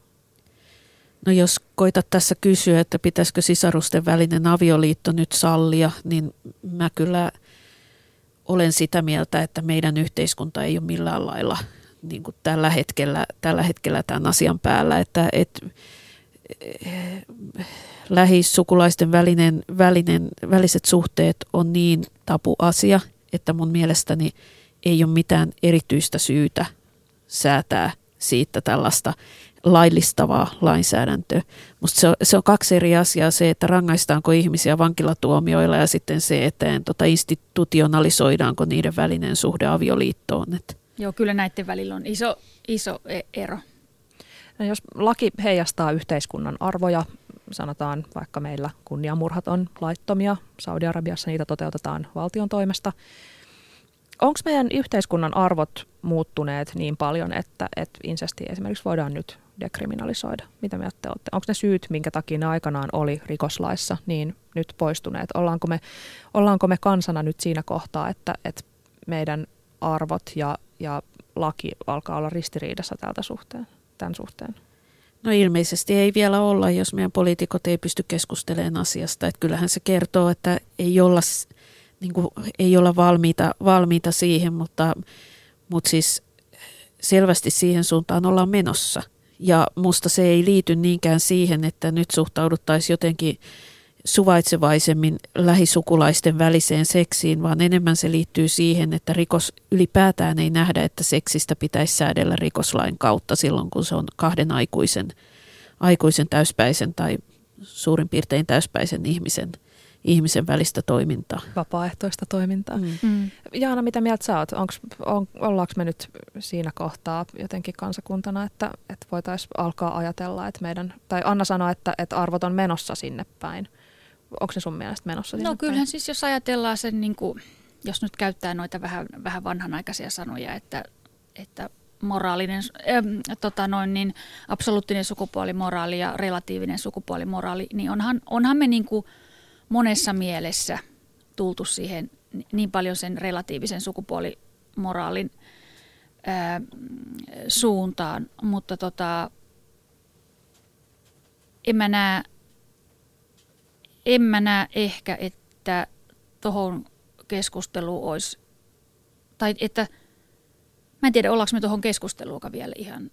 No jos koitat tässä kysyä, että pitäisikö sisarusten välinen avioliitto nyt sallia, niin mä kyllä olen sitä mieltä, että meidän yhteiskunta ei ole millään lailla niin kuin tällä, hetkellä, tällä hetkellä tämän asian päällä, että et, lähisukulaisten välinen, välinen, väliset suhteet on niin tapu asia, että mun mielestäni ei ole mitään erityistä syytä säätää siitä tällaista laillistavaa lainsäädäntöä. Musta se on, se on kaksi eri asiaa, se, että rangaistaanko ihmisiä vankilatuomioilla ja sitten se, että tota, institutionalisoidaanko niiden välinen suhde avioliittoon. Että. Joo, kyllä näiden välillä on iso, iso e- ero. No jos laki heijastaa yhteiskunnan arvoja, sanotaan vaikka meillä kunniamurhat on laittomia, Saudi-Arabiassa niitä toteutetaan valtion toimesta, onko meidän yhteiskunnan arvot muuttuneet niin paljon, että, että insesti esimerkiksi voidaan nyt dekriminalisoida? Mitä te olette? Onko ne syyt, minkä takia ne aikanaan oli rikoslaissa, niin nyt poistuneet? Ollaanko me, ollaanko me kansana nyt siinä kohtaa, että, että meidän arvot ja, ja laki alkaa olla ristiriidassa tältä suhteen, tämän suhteen? No ilmeisesti ei vielä olla, jos meidän poliitikot ei pysty keskustelemaan asiasta. Että kyllähän se kertoo, että ei olla, niin kuin, ei olla valmiita, valmiita siihen, mutta, mutta siis selvästi siihen suuntaan ollaan menossa – ja musta se ei liity niinkään siihen, että nyt suhtauduttaisiin jotenkin suvaitsevaisemmin lähisukulaisten väliseen seksiin, vaan enemmän se liittyy siihen, että rikos ylipäätään ei nähdä, että seksistä pitäisi säädellä rikoslain kautta silloin, kun se on kahden aikuisen, aikuisen täyspäisen tai suurin piirtein täyspäisen ihmisen, ihmisen välistä toimintaa. Vapaaehtoista toimintaa. Mm. Mm. Jaana, mitä mieltä sä oot? Onks, on, ollaanko me nyt siinä kohtaa jotenkin kansakuntana, että, että voitaisiin alkaa ajatella, että meidän, tai Anna sanoi, että, että arvot on menossa sinne päin. Onko se sun mielestä menossa No päin? kyllähän siis jos ajatellaan sen, niin kuin, jos nyt käyttää noita vähän, vähän vanhanaikaisia sanoja, että, että moraalinen, ähm, tota noin, niin absoluuttinen sukupuolimoraali ja relatiivinen sukupuolimoraali, niin onhan, onhan me niin kuin monessa mielessä tultu siihen ni- niin paljon sen relatiivisen sukupuolimoraalin ää, suuntaan, mutta tota, en mä näe, en mä näe ehkä, että tuohon keskusteluun olisi, tai että mä en tiedä, ollaanko me tuohon keskusteluun vielä ihan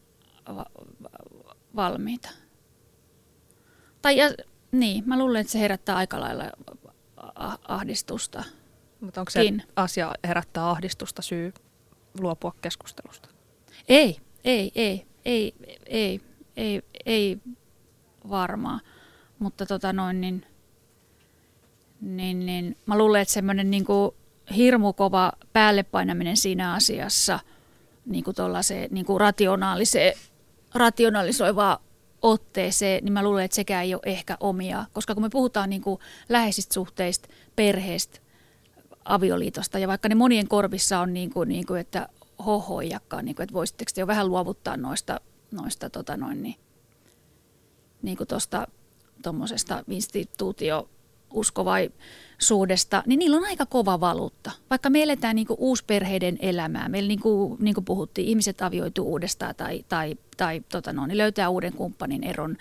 va- va- valmiita. Tai ja, niin, mä luulen, että se herättää aika lailla ahdistusta. Mutta onko se Kin. asia herättää ahdistusta syy luopua keskustelusta? Ei, ei, ei, ei, ei, ei, ei varmaan. Mutta tota noin, niin, niin, niin mä luulen, että semmoinen niin hirmu kova päällepainaminen siinä asiassa niin kuin niin kuin rationaaliseen, rationalisoivaa otteeseen, niin mä luulen, että sekään ei ole ehkä omia. Koska kun me puhutaan niin kuin läheisistä suhteista, perheestä, avioliitosta, ja vaikka ne monien korvissa on niin kuin, niin kuin että hohoijakkaan, niin kuin, että voisitteko te jo vähän luovuttaa noista, noista tota noin, niin, niin kuin tuosta tuommoisesta instituutio uskovaisuudesta, niin niillä on aika kova valuutta. Vaikka me eletään niin kuin uusperheiden elämää, meillä niin kuin, niin kuin puhuttiin, ihmiset avioituu uudestaan tai, tai, tai tota no, niin löytää uuden kumppanin eron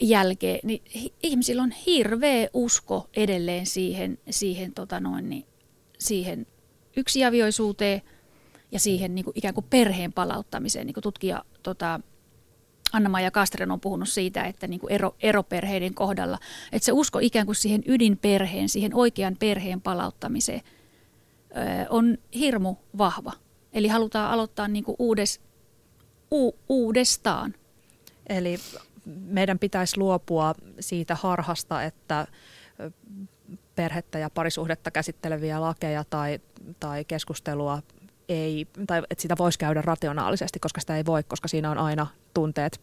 jälkeen, niin ihmisillä on hirveä usko edelleen siihen, siihen, tota noin, niin, siihen yksiavioisuuteen ja siihen niin kuin ikään kuin perheen palauttamiseen. Niin kuin tutkija tota, Anna-Maija Kastren on puhunut siitä, että niin kuin ero, eroperheiden kohdalla, että se usko ikään kuin siihen ydinperheen, siihen oikean perheen palauttamiseen ö, on hirmu vahva. Eli halutaan aloittaa niin kuin uudes, u, uudestaan. Eli meidän pitäisi luopua siitä harhasta, että perhettä ja parisuhdetta käsitteleviä lakeja tai, tai keskustelua ei, tai että sitä voisi käydä rationaalisesti, koska sitä ei voi, koska siinä on aina tunteet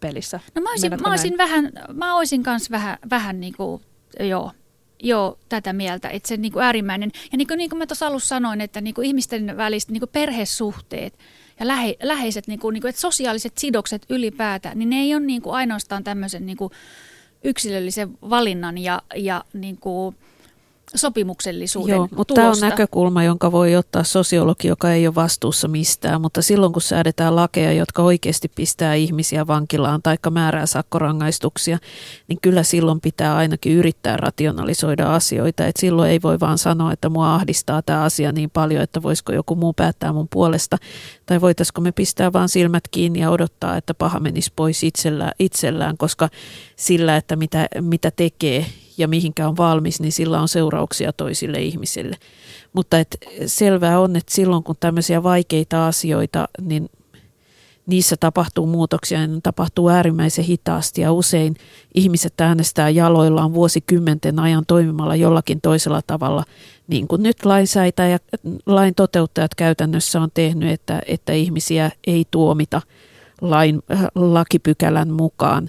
pelissä. No mä olisin, mä olisin vähän, mä olisin kans vähän, vähän niin kuin, joo, joo, tätä mieltä, että se niin kuin äärimmäinen, ja niin kuin, niin kuin mä tuossa alussa sanoin, että niin kuin ihmisten väliset niin kuin perhesuhteet ja lähe, läheiset, niin kuin, niin kuin, että sosiaaliset sidokset ylipäätään, niin ne ei ole niin kuin ainoastaan tämmöisen niin kuin yksilöllisen valinnan ja, ja niin kuin sopimuksellisuuden Joo, mutta tämä on näkökulma, jonka voi ottaa sosiologi, joka ei ole vastuussa mistään, mutta silloin kun säädetään lakeja, jotka oikeasti pistää ihmisiä vankilaan tai määrää sakkorangaistuksia, niin kyllä silloin pitää ainakin yrittää rationalisoida asioita. Et silloin ei voi vaan sanoa, että mua ahdistaa tämä asia niin paljon, että voisiko joku muu päättää mun puolesta, tai voitaisiko me pistää vaan silmät kiinni ja odottaa, että paha menisi pois itsellään, itsellään koska sillä, että mitä, mitä tekee ja mihinkä on valmis, niin sillä on seurauksia toisille ihmisille. Mutta et selvää on, että silloin kun tämmöisiä vaikeita asioita, niin niissä tapahtuu muutoksia ja ne tapahtuu äärimmäisen hitaasti ja usein ihmiset äänestää jaloillaan vuosikymmenten ajan toimimalla jollakin toisella tavalla, niin kuin nyt lainsäätä ja lain toteuttajat käytännössä on tehnyt, että, että ihmisiä ei tuomita lain, äh, lakipykälän mukaan,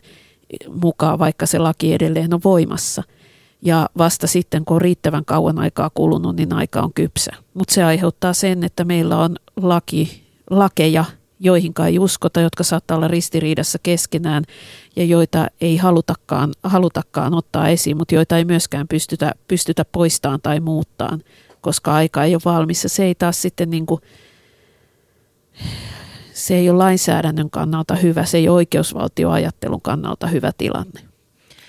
mukaan, vaikka se laki edelleen on voimassa. Ja vasta sitten, kun on riittävän kauan aikaa kulunut, niin aika on kypsä. Mutta se aiheuttaa sen, että meillä on laki, lakeja, joihin ei uskota, jotka saattaa olla ristiriidassa keskenään ja joita ei halutakaan, halutakaan ottaa esiin, mutta joita ei myöskään pystytä, pystytä poistamaan tai muuttaan, koska aika ei ole valmis. Se ei taas sitten niin kuin, se ei ole lainsäädännön kannalta hyvä, se ei ole oikeusvaltioajattelun kannalta hyvä tilanne.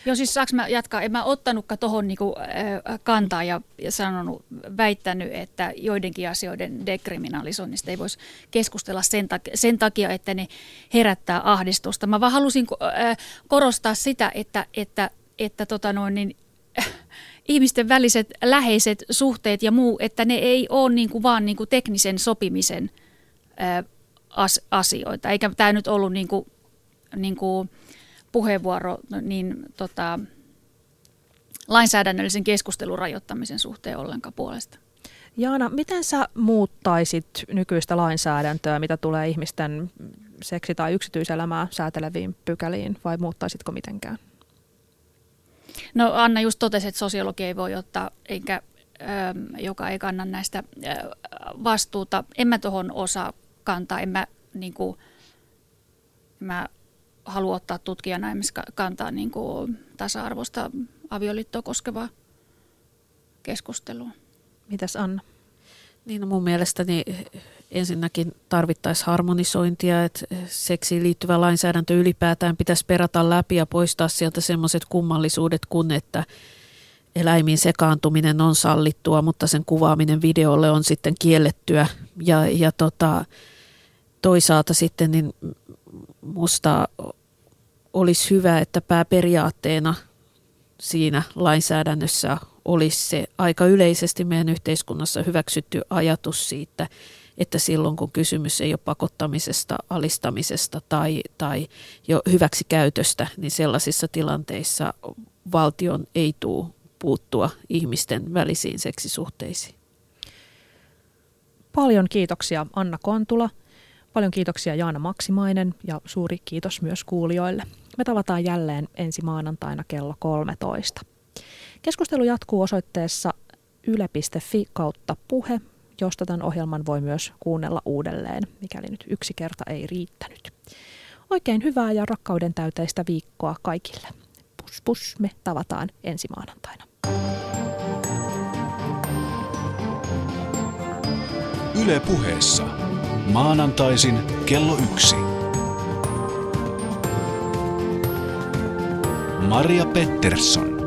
Joo, siis saanko mä jatkaa? En mä ottanutkaan tuohon niinku, äh, kantaa ja, ja sanonut, väittänyt, että joidenkin asioiden dekriminalisoinnista ei voisi keskustella sen, tak- sen takia, että ne herättää ahdistusta. Mä vaan halusin äh, korostaa sitä, että, että että tota noin, niin, ihmisten väliset läheiset suhteet ja muu, että ne ei ole niin kuin vaan niin kuin teknisen sopimisen ää, as, asioita. Eikä tämä nyt ollut niin kuin, niin kuin puheenvuoro niin, tota, lainsäädännöllisen keskustelun rajoittamisen suhteen ollenkaan puolesta. Jaana, miten sä muuttaisit nykyistä lainsäädäntöä, mitä tulee ihmisten seksi- tai yksityiselämää sääteleviin pykäliin, vai muuttaisitko mitenkään? No Anna just totesi, että sosiologi ei voi ottaa, enkä, joka ei kanna näistä vastuuta. En mä tuohon osaa kantaa, en mä, niin kuin, mä halua ottaa tutkijana kantaa niin kuin, tasa-arvoista avioliittoa koskevaa keskustelua. Mitäs Anna? Niin no mun mielestäni ensinnäkin tarvittaisiin harmonisointia, että seksiin liittyvä lainsäädäntö ylipäätään pitäisi perata läpi ja poistaa sieltä semmoiset kummallisuudet kun, että eläimiin sekaantuminen on sallittua, mutta sen kuvaaminen videolle on sitten kiellettyä. Ja, ja tota, toisaalta sitten niin musta olisi hyvä, että pääperiaatteena siinä lainsäädännössä olisi se aika yleisesti meidän yhteiskunnassa hyväksytty ajatus siitä, että silloin kun kysymys ei ole pakottamisesta, alistamisesta tai, tai jo hyväksi käytöstä, niin sellaisissa tilanteissa valtion ei tule puuttua ihmisten välisiin seksisuhteisiin. Paljon kiitoksia Anna Kontula, paljon kiitoksia Jaana Maksimainen ja suuri kiitos myös kuulijoille. Me tavataan jälleen ensi maanantaina kello 13. Keskustelu jatkuu osoitteessa yle.fi kautta puhe, josta tämän ohjelman voi myös kuunnella uudelleen, mikäli nyt yksi kerta ei riittänyt. Oikein hyvää ja rakkauden täyteistä viikkoa kaikille. Pus pus, me tavataan ensi maanantaina. Yle puheessa. Maanantaisin kello yksi. Maria Pettersson.